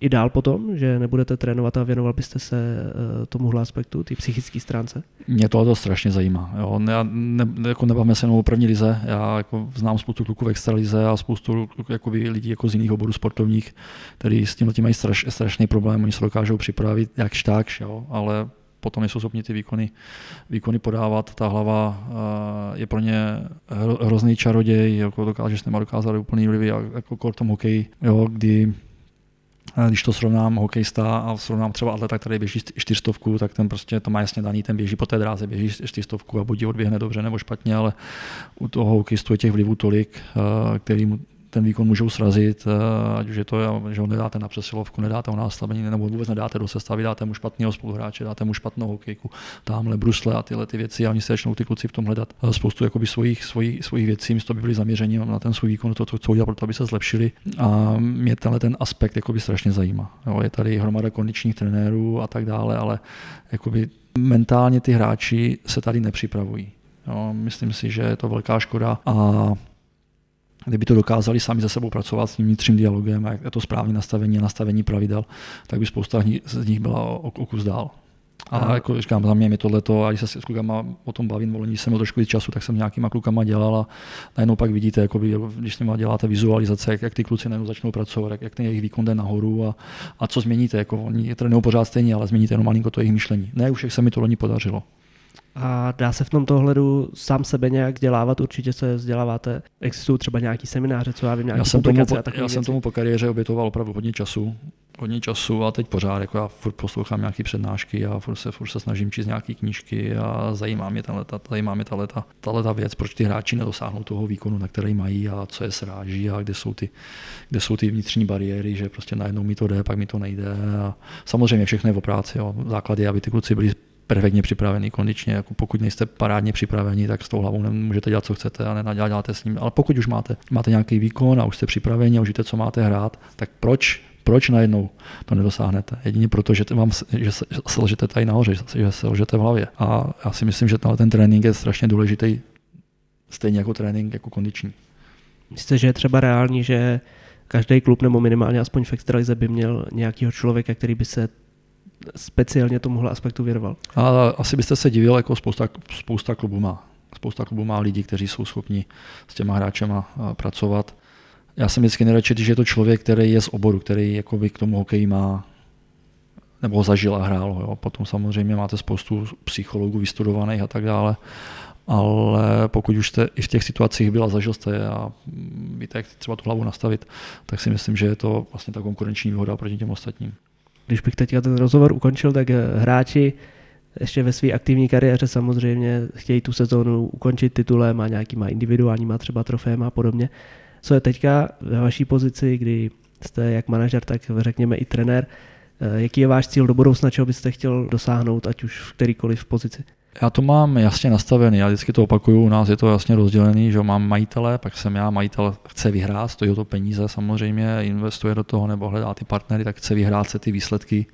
i dál potom, že nebudete trénovat a věnoval byste se eh, tomuhle aspektu, ty psychické stránce? Mě to, strašně zajímá. Jo. Ne, ne, jako nebavme se jenom o první lize. Já jako znám spoustu kluků v extralize a spoustu jakoby, lidí jako z jiných oborů sportovních, kteří s tím mají straš, strašný problém. Oni se dokážou připravit jakž takž, ale potom nejsou schopni ty výkony, výkony podávat. Ta hlava eh, je pro ně hrozný čaroděj, jako dokáže s nima dokázat úplný vlivy, jako v tom hokeji, jo, kdy když to srovnám hokejista a srovnám třeba atleta, který běží čtyřstovku, tak ten prostě to má jasně daný, ten běží po té dráze, běží čtyřstovku a buď odběhne dobře nebo špatně, ale u toho hokejistu je těch vlivů tolik, který mu ten výkon můžou srazit, eh, ať už je to, že ho nedáte na přesilovku, nedáte ho na nastavení, nebo vůbec nedáte do sestavy, dáte mu špatného spoluhráče, dáte mu špatnou hokejku, tamhle brusle a tyhle ty věci a oni se začnou ty kluci v tom hledat eh, spoustu jakoby svojich, svojich, svojich věcí, místo by byli zaměřeni na ten svůj výkon, to, co chcou dělat, proto aby se zlepšili. A mě tenhle ten aspekt jakoby strašně zajímá. Jo, je tady hromada kondičních trenérů a tak dále, ale jakoby mentálně ty hráči se tady nepřipravují. Jo, myslím si, že je to velká škoda a kdyby to dokázali sami ze sebou pracovat s tím vnitřním dialogem, jak je to správné nastavení a nastavení pravidel, tak by spousta z nich byla o, o kus dál. A jako říkám, za mě mi tohleto, a když se s klukama o tom bavím, volení jsem měl trošku víc času, tak jsem nějakýma klukama dělal a najednou pak vidíte, jakoby, když s nimi děláte vizualizace, jak, jak ty kluci najednou začnou pracovat, jak, jak ten jejich výkon jde nahoru a, a co změníte. Jako, oni trénují pořád stejně, ale změníte jenom malinko to jejich myšlení. Ne, už jak se mi to loni podařilo. A dá se v tomto ohledu sám sebe nějak vzdělávat? Určitě se vzděláváte. Existují třeba nějaký semináře, co já vím, nějaké já jsem tomu, po, Já jsem tomu po kariéře obětoval opravdu hodně času. Hodně času a teď pořád, jako já furt poslouchám nějaké přednášky a furt se, furt se snažím číst nějaké knížky a zajímá mě tahle, zajímá mě tahle, tahle věc, proč ty hráči nedosáhnou toho výkonu, na který mají a co je sráží a kde jsou ty, kde jsou ty vnitřní bariéry, že prostě najednou mi to jde, pak mi to nejde. A samozřejmě všechno je v práci. Jo. Základ je, aby ty kluci byli perfektně připravený kondičně. Jako pokud nejste parádně připraveni, tak s tou hlavou nemůžete dělat, co chcete a nenaděláte s ním. Ale pokud už máte, máte nějaký výkon a už jste připraveni a už víte, co máte hrát, tak proč proč najednou to nedosáhnete? Jedině proto, že, vám, že se lžete tady nahoře, že se lžete v hlavě. A já si myslím, že ten trénink je strašně důležitý, stejně jako trénink jako kondiční. Myslíte, že je třeba reální, že každý klub nebo minimálně aspoň v extralize by měl nějakého člověka, který by se speciálně tomuhle aspektu věnoval? A asi byste se divil, jako spousta, spousta klubů má. Spousta klubů má lidi, kteří jsou schopni s těma hráčema pracovat. Já jsem vždycky nejradši, že je to člověk, který je z oboru, který jakoby k tomu hokeji má nebo zažil a hrál. Jo. Potom samozřejmě máte spoustu psychologů vystudovaných a tak dále, ale pokud už jste i v těch situacích byla, zažil jste a víte, jak třeba tu hlavu nastavit, tak si myslím, že je to vlastně ta konkurenční výhoda proti těm ostatním když bych teďka ten rozhovor ukončil, tak eh, hráči ještě ve své aktivní kariéře samozřejmě chtějí tu sezónu ukončit titulem a nějakýma individuálníma třeba troféma a podobně. Co je teďka ve vaší pozici, kdy jste jak manažer, tak řekněme i trenér, eh, jaký je váš cíl do budoucna, čeho byste chtěl dosáhnout, ať už v kterýkoliv pozici? Já to mám jasně nastavený, já vždycky to opakuju, u nás je to jasně rozdělený, že mám majitele, pak jsem já, majitel chce vyhrát, stojí to peníze samozřejmě, investuje do toho nebo hledá ty partnery, tak chce vyhrát se ty výsledky,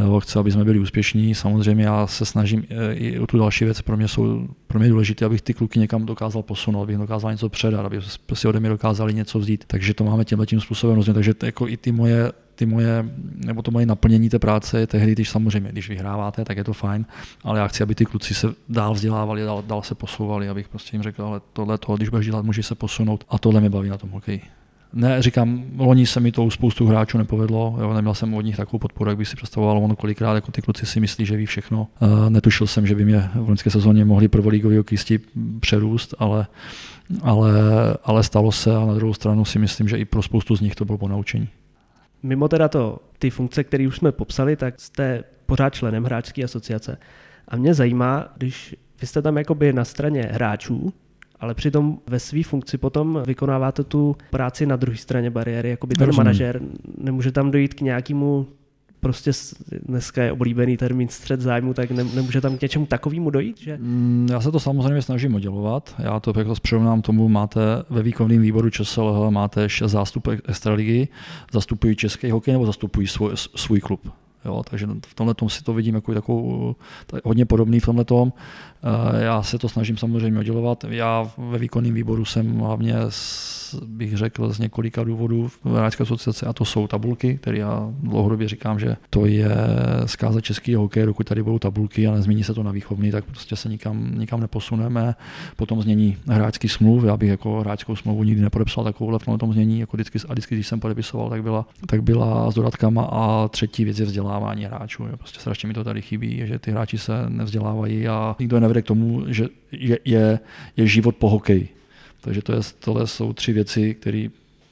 jo, chce, aby jsme byli úspěšní. Samozřejmě já se snažím e, i o tu další věc, pro mě jsou pro mě důležité, abych ty kluky někam dokázal posunout, abych dokázal něco předat, aby si ode mě dokázali něco vzít. Takže to máme tímhle tím způsobem Takže jako i ty moje ty moje, nebo to moje naplnění té práce je tehdy, když samozřejmě, když vyhráváte, tak je to fajn, ale já chci, aby ty kluci se dál vzdělávali, dál, dál se posouvali, abych prostě jim řekl, ale tohle, to, když budeš dělat, můžeš se posunout a tohle mě baví na tom hokeji. Ne, říkám, loni se mi to u spoustu hráčů nepovedlo, jo, neměl jsem od nich takovou podporu, jak bych si představoval, ono kolikrát jako ty kluci si myslí, že ví všechno. Uh, netušil jsem, že by mě v loňské sezóně mohli prvolígoví hokejisti přerůst, ale, ale, ale stalo se a na druhou stranu si myslím, že i pro spoustu z nich to bylo po naučení. Mimo teda to, ty funkce, které už jsme popsali, tak jste pořád členem hráčské asociace. A mě zajímá, když vy jste tam jakoby na straně hráčů, ale přitom ve své funkci potom vykonáváte tu práci na druhé straně bariéry, jako by ten Rozumím. manažer. Nemůže tam dojít k nějakému prostě dneska je oblíbený termín střed zájmu, tak ne, nemůže tam k něčemu takovému dojít? Že? Mm, já se to samozřejmě snažím oddělovat. Já to jako přirovnám tomu, máte ve výkonném výboru ČSL máte šest zástupek extraligy, zastupují český hokej nebo zastupují svůj, svůj klub. Jo, takže v tomhle tom si to vidím jako takovou, tak hodně podobný v tomhle tom. Eh, já se to snažím samozřejmě oddělovat. Já ve výkonném výboru jsem hlavně bych řekl z několika důvodů v Hráčské asociace a to jsou tabulky, které já dlouhodobě říkám, že to je zkáza českého hokeje, dokud tady budou tabulky a nezmění se to na výchovný, tak prostě se nikam, nikam neposuneme. Potom změní hráčský smluv, já bych jako hráčskou smlouvu nikdy nepodepsal takovouhle v tom změní, jako vždycky, a vždycky, když jsem podepisoval, tak byla, tak byla s dodatkama a třetí věc je vzdělávání hráčů. Prostě strašně mi to tady chybí, že ty hráči se nevzdělávají a nikdo je nevede k tomu, že je, je, je život po hokeji. Takže to je, tohle jsou tři věci, které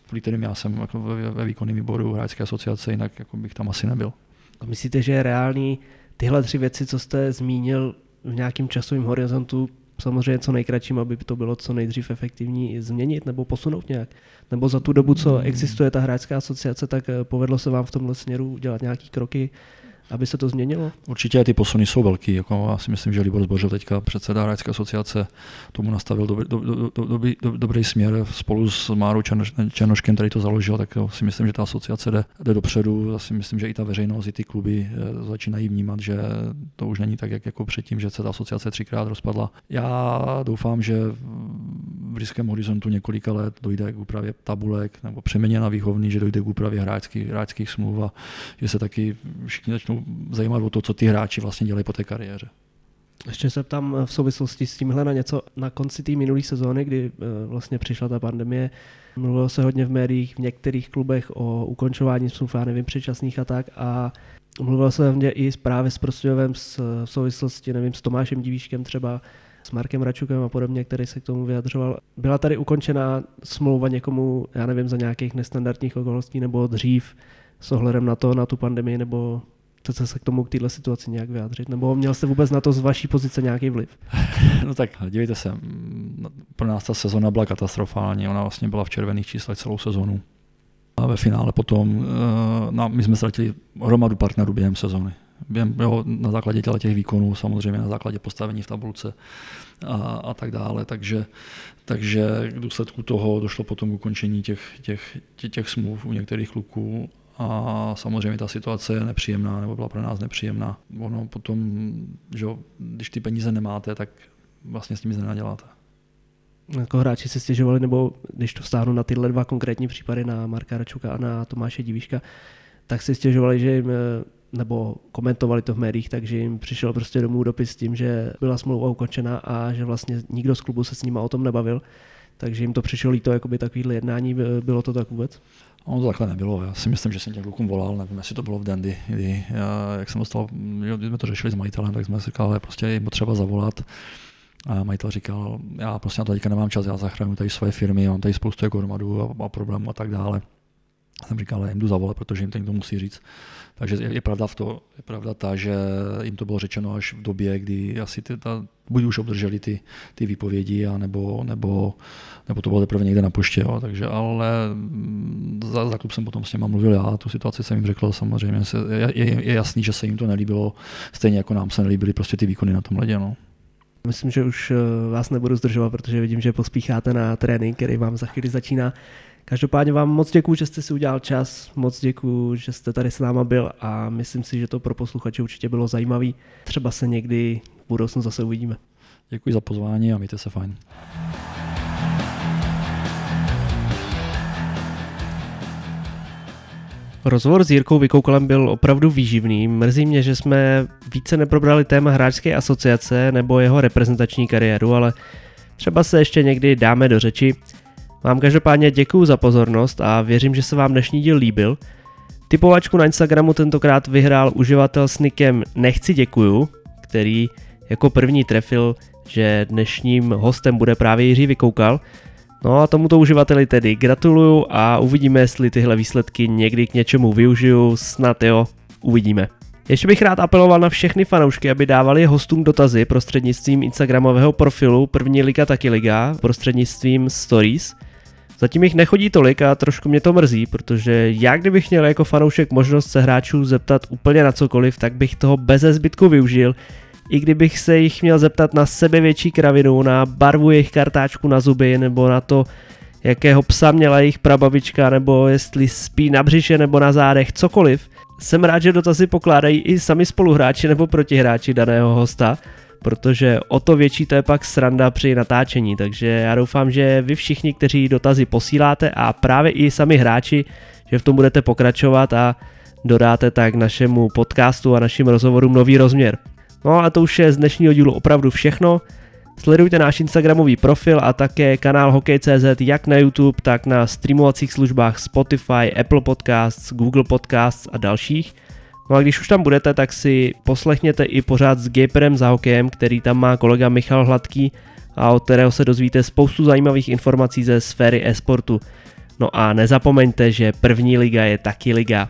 kvůli kterým já jsem jako ve, ve výkonném výboru hráčské asociace, jinak jako bych tam asi nebyl. A myslíte, že je reálný tyhle tři věci, co jste zmínil v nějakém časovém horizontu, samozřejmě co nejkratším, aby to bylo co nejdřív efektivní, změnit nebo posunout nějak? Nebo za tu dobu, co existuje ta hráčská asociace, tak eh, povedlo se vám v tomhle směru udělat nějaký kroky, aby se to změnilo? Určitě ty posuny jsou velký. Jako já si myslím, že Libor Zbořil teďka předseda Hráčské asociace tomu nastavil dobrý, do, do, do, dobrý, do, dobrý směr spolu s Márou Černoš, Černoškem, který to založil, tak si myslím, že ta asociace jde, jde dopředu. Já si myslím, že i ta veřejnost, i ty kluby eh, začínají vnímat, že to už není tak, jak jako předtím, že se ta asociace třikrát rozpadla. Já doufám, že v blízkém horizontu několika let dojde k úpravě tabulek nebo přeměně na výchovný, že dojde k úpravě hráčských, hráčských smluv a že se taky všichni začnou zajímat o to, co ty hráči vlastně dělají po té kariéře. Ještě se ptám v souvislosti s tímhle na něco na konci té minulé sezóny, kdy eh, vlastně přišla ta pandemie. Mluvilo se hodně v médiích, v některých klubech o ukončování smluv, já nevím, předčasných a tak. A mluvilo se hodně i právě s Prostějovem v souvislosti, nevím, s Tomášem Divíškem třeba, s Markem Račukem a podobně, který se k tomu vyjadřoval. Byla tady ukončena smlouva někomu, já nevím, za nějakých nestandardních okolností nebo dřív s ohledem na to, na tu pandemii, nebo Chcete se k tomu, k této situaci nějak vyjádřit? Nebo měl jste vůbec na to z vaší pozice nějaký vliv? (laughs) No tak, dívejte se, pro nás ta sezona byla katastrofální, ona vlastně byla v červených číslech celou sezonu. A ve finále potom, no, my jsme ztratili hromadu partnerů během sezony. Během, jo, na základě těch výkonů, samozřejmě na základě postavení v tabulce a, a tak dále. Takže, takže k důsledku toho došlo potom k ukončení těch, těch, těch, těch smluv u některých kluků a samozřejmě ta situace je nepříjemná, nebo byla pro nás nepříjemná. Ono potom, že když ty peníze nemáte, tak vlastně s nimi nenaděláte. Jako hráči se stěžovali, nebo když to stáhnu na tyhle dva konkrétní případy, na Marka Račuka a na Tomáše Divíška, tak si stěžovali, že jim, nebo komentovali to v médiích, takže jim přišel prostě domů dopis s tím, že byla smlouva ukončena a že vlastně nikdo z klubu se s nima o tom nebavil. Takže jim to přišlo líto, jakoby takovýhle jednání, bylo to tak vůbec? Ono to takhle nebylo. Já si myslím, že jsem těm klukům volal, nevím, jestli to bylo v Dandy, kdy já, jak jsem dostal, když jsme to řešili s majitelem, tak jsme si říkali, že prostě jim potřeba zavolat. A majitel říkal, já prostě na to teďka nemám čas, já zachraňuji tady svoje firmy, mám tady spoustu jako a, a problémů a tak dále. Já jsem říkal, jim jdu zavolat, protože jim to někdo musí říct. Takže je, pravda v to, je pravda ta, že jim to bylo řečeno až v době, kdy asi ty, ta, buď už obdrželi ty, ty výpovědi, a nebo, nebo, nebo to bylo teprve někde na poště. Jo. Takže, ale mm, za, za klub jsem potom s těma mluvil já, tu situaci jsem jim řekl, samozřejmě se, je, je, je, jasný, že se jim to nelíbilo, stejně jako nám se nelíbily prostě ty výkony na tom ledě. No. Myslím, že už eh, vás nebudu zdržovat, protože vidím, že pospícháte na trénink, který vám za chvíli začíná. Každopádně vám moc děkuji, že jste si udělal čas, moc děkuji, že jste tady s náma byl a myslím si, že to pro posluchače určitě bylo zajímavé. Třeba se někdy v budoucnu zase uvidíme. Děkuji za pozvání a mějte se fajn. Rozhovor s Jirkou Vykoukalem byl opravdu výživný. Mrzí mě, že jsme více neprobrali téma hráčské asociace nebo jeho reprezentační kariéru, ale třeba se ještě někdy dáme do řeči. Vám každopádně děkuji za pozornost a věřím, že se vám dnešní díl líbil. Typovačku na Instagramu tentokrát vyhrál uživatel s nikem Nechci děkuju, který jako první trefil, že dnešním hostem bude právě Jiří Vykoukal. No a tomuto uživateli tedy gratuluju a uvidíme, jestli tyhle výsledky někdy k něčemu využiju, snad jo, uvidíme. Ještě bych rád apeloval na všechny fanoušky, aby dávali hostům dotazy prostřednictvím Instagramového profilu První liga taky liga, prostřednictvím Stories – Zatím jich nechodí tolik a trošku mě to mrzí, protože já kdybych měl jako fanoušek možnost se hráčů zeptat úplně na cokoliv, tak bych toho bez zbytku využil, i kdybych se jich měl zeptat na sebe větší kravinu, na barvu jejich kartáčku na zuby, nebo na to, jakého psa měla jejich prababička, nebo jestli spí na břiše nebo na zádech, cokoliv. Jsem rád, že dotazy pokládají i sami spoluhráči nebo protihráči daného hosta, protože o to větší to je pak sranda při natáčení, takže já doufám, že vy všichni, kteří dotazy posíláte a právě i sami hráči, že v tom budete pokračovat a dodáte tak našemu podcastu a našim rozhovorům nový rozměr. No a to už je z dnešního dílu opravdu všechno. Sledujte náš Instagramový profil a také kanál Hokej.cz jak na YouTube, tak na streamovacích službách Spotify, Apple Podcasts, Google Podcasts a dalších – No a když už tam budete, tak si poslechněte i pořád s Gaperem za hokejem, který tam má kolega Michal Hladký a od kterého se dozvíte spoustu zajímavých informací ze sféry e-sportu. No a nezapomeňte, že první liga je taky liga.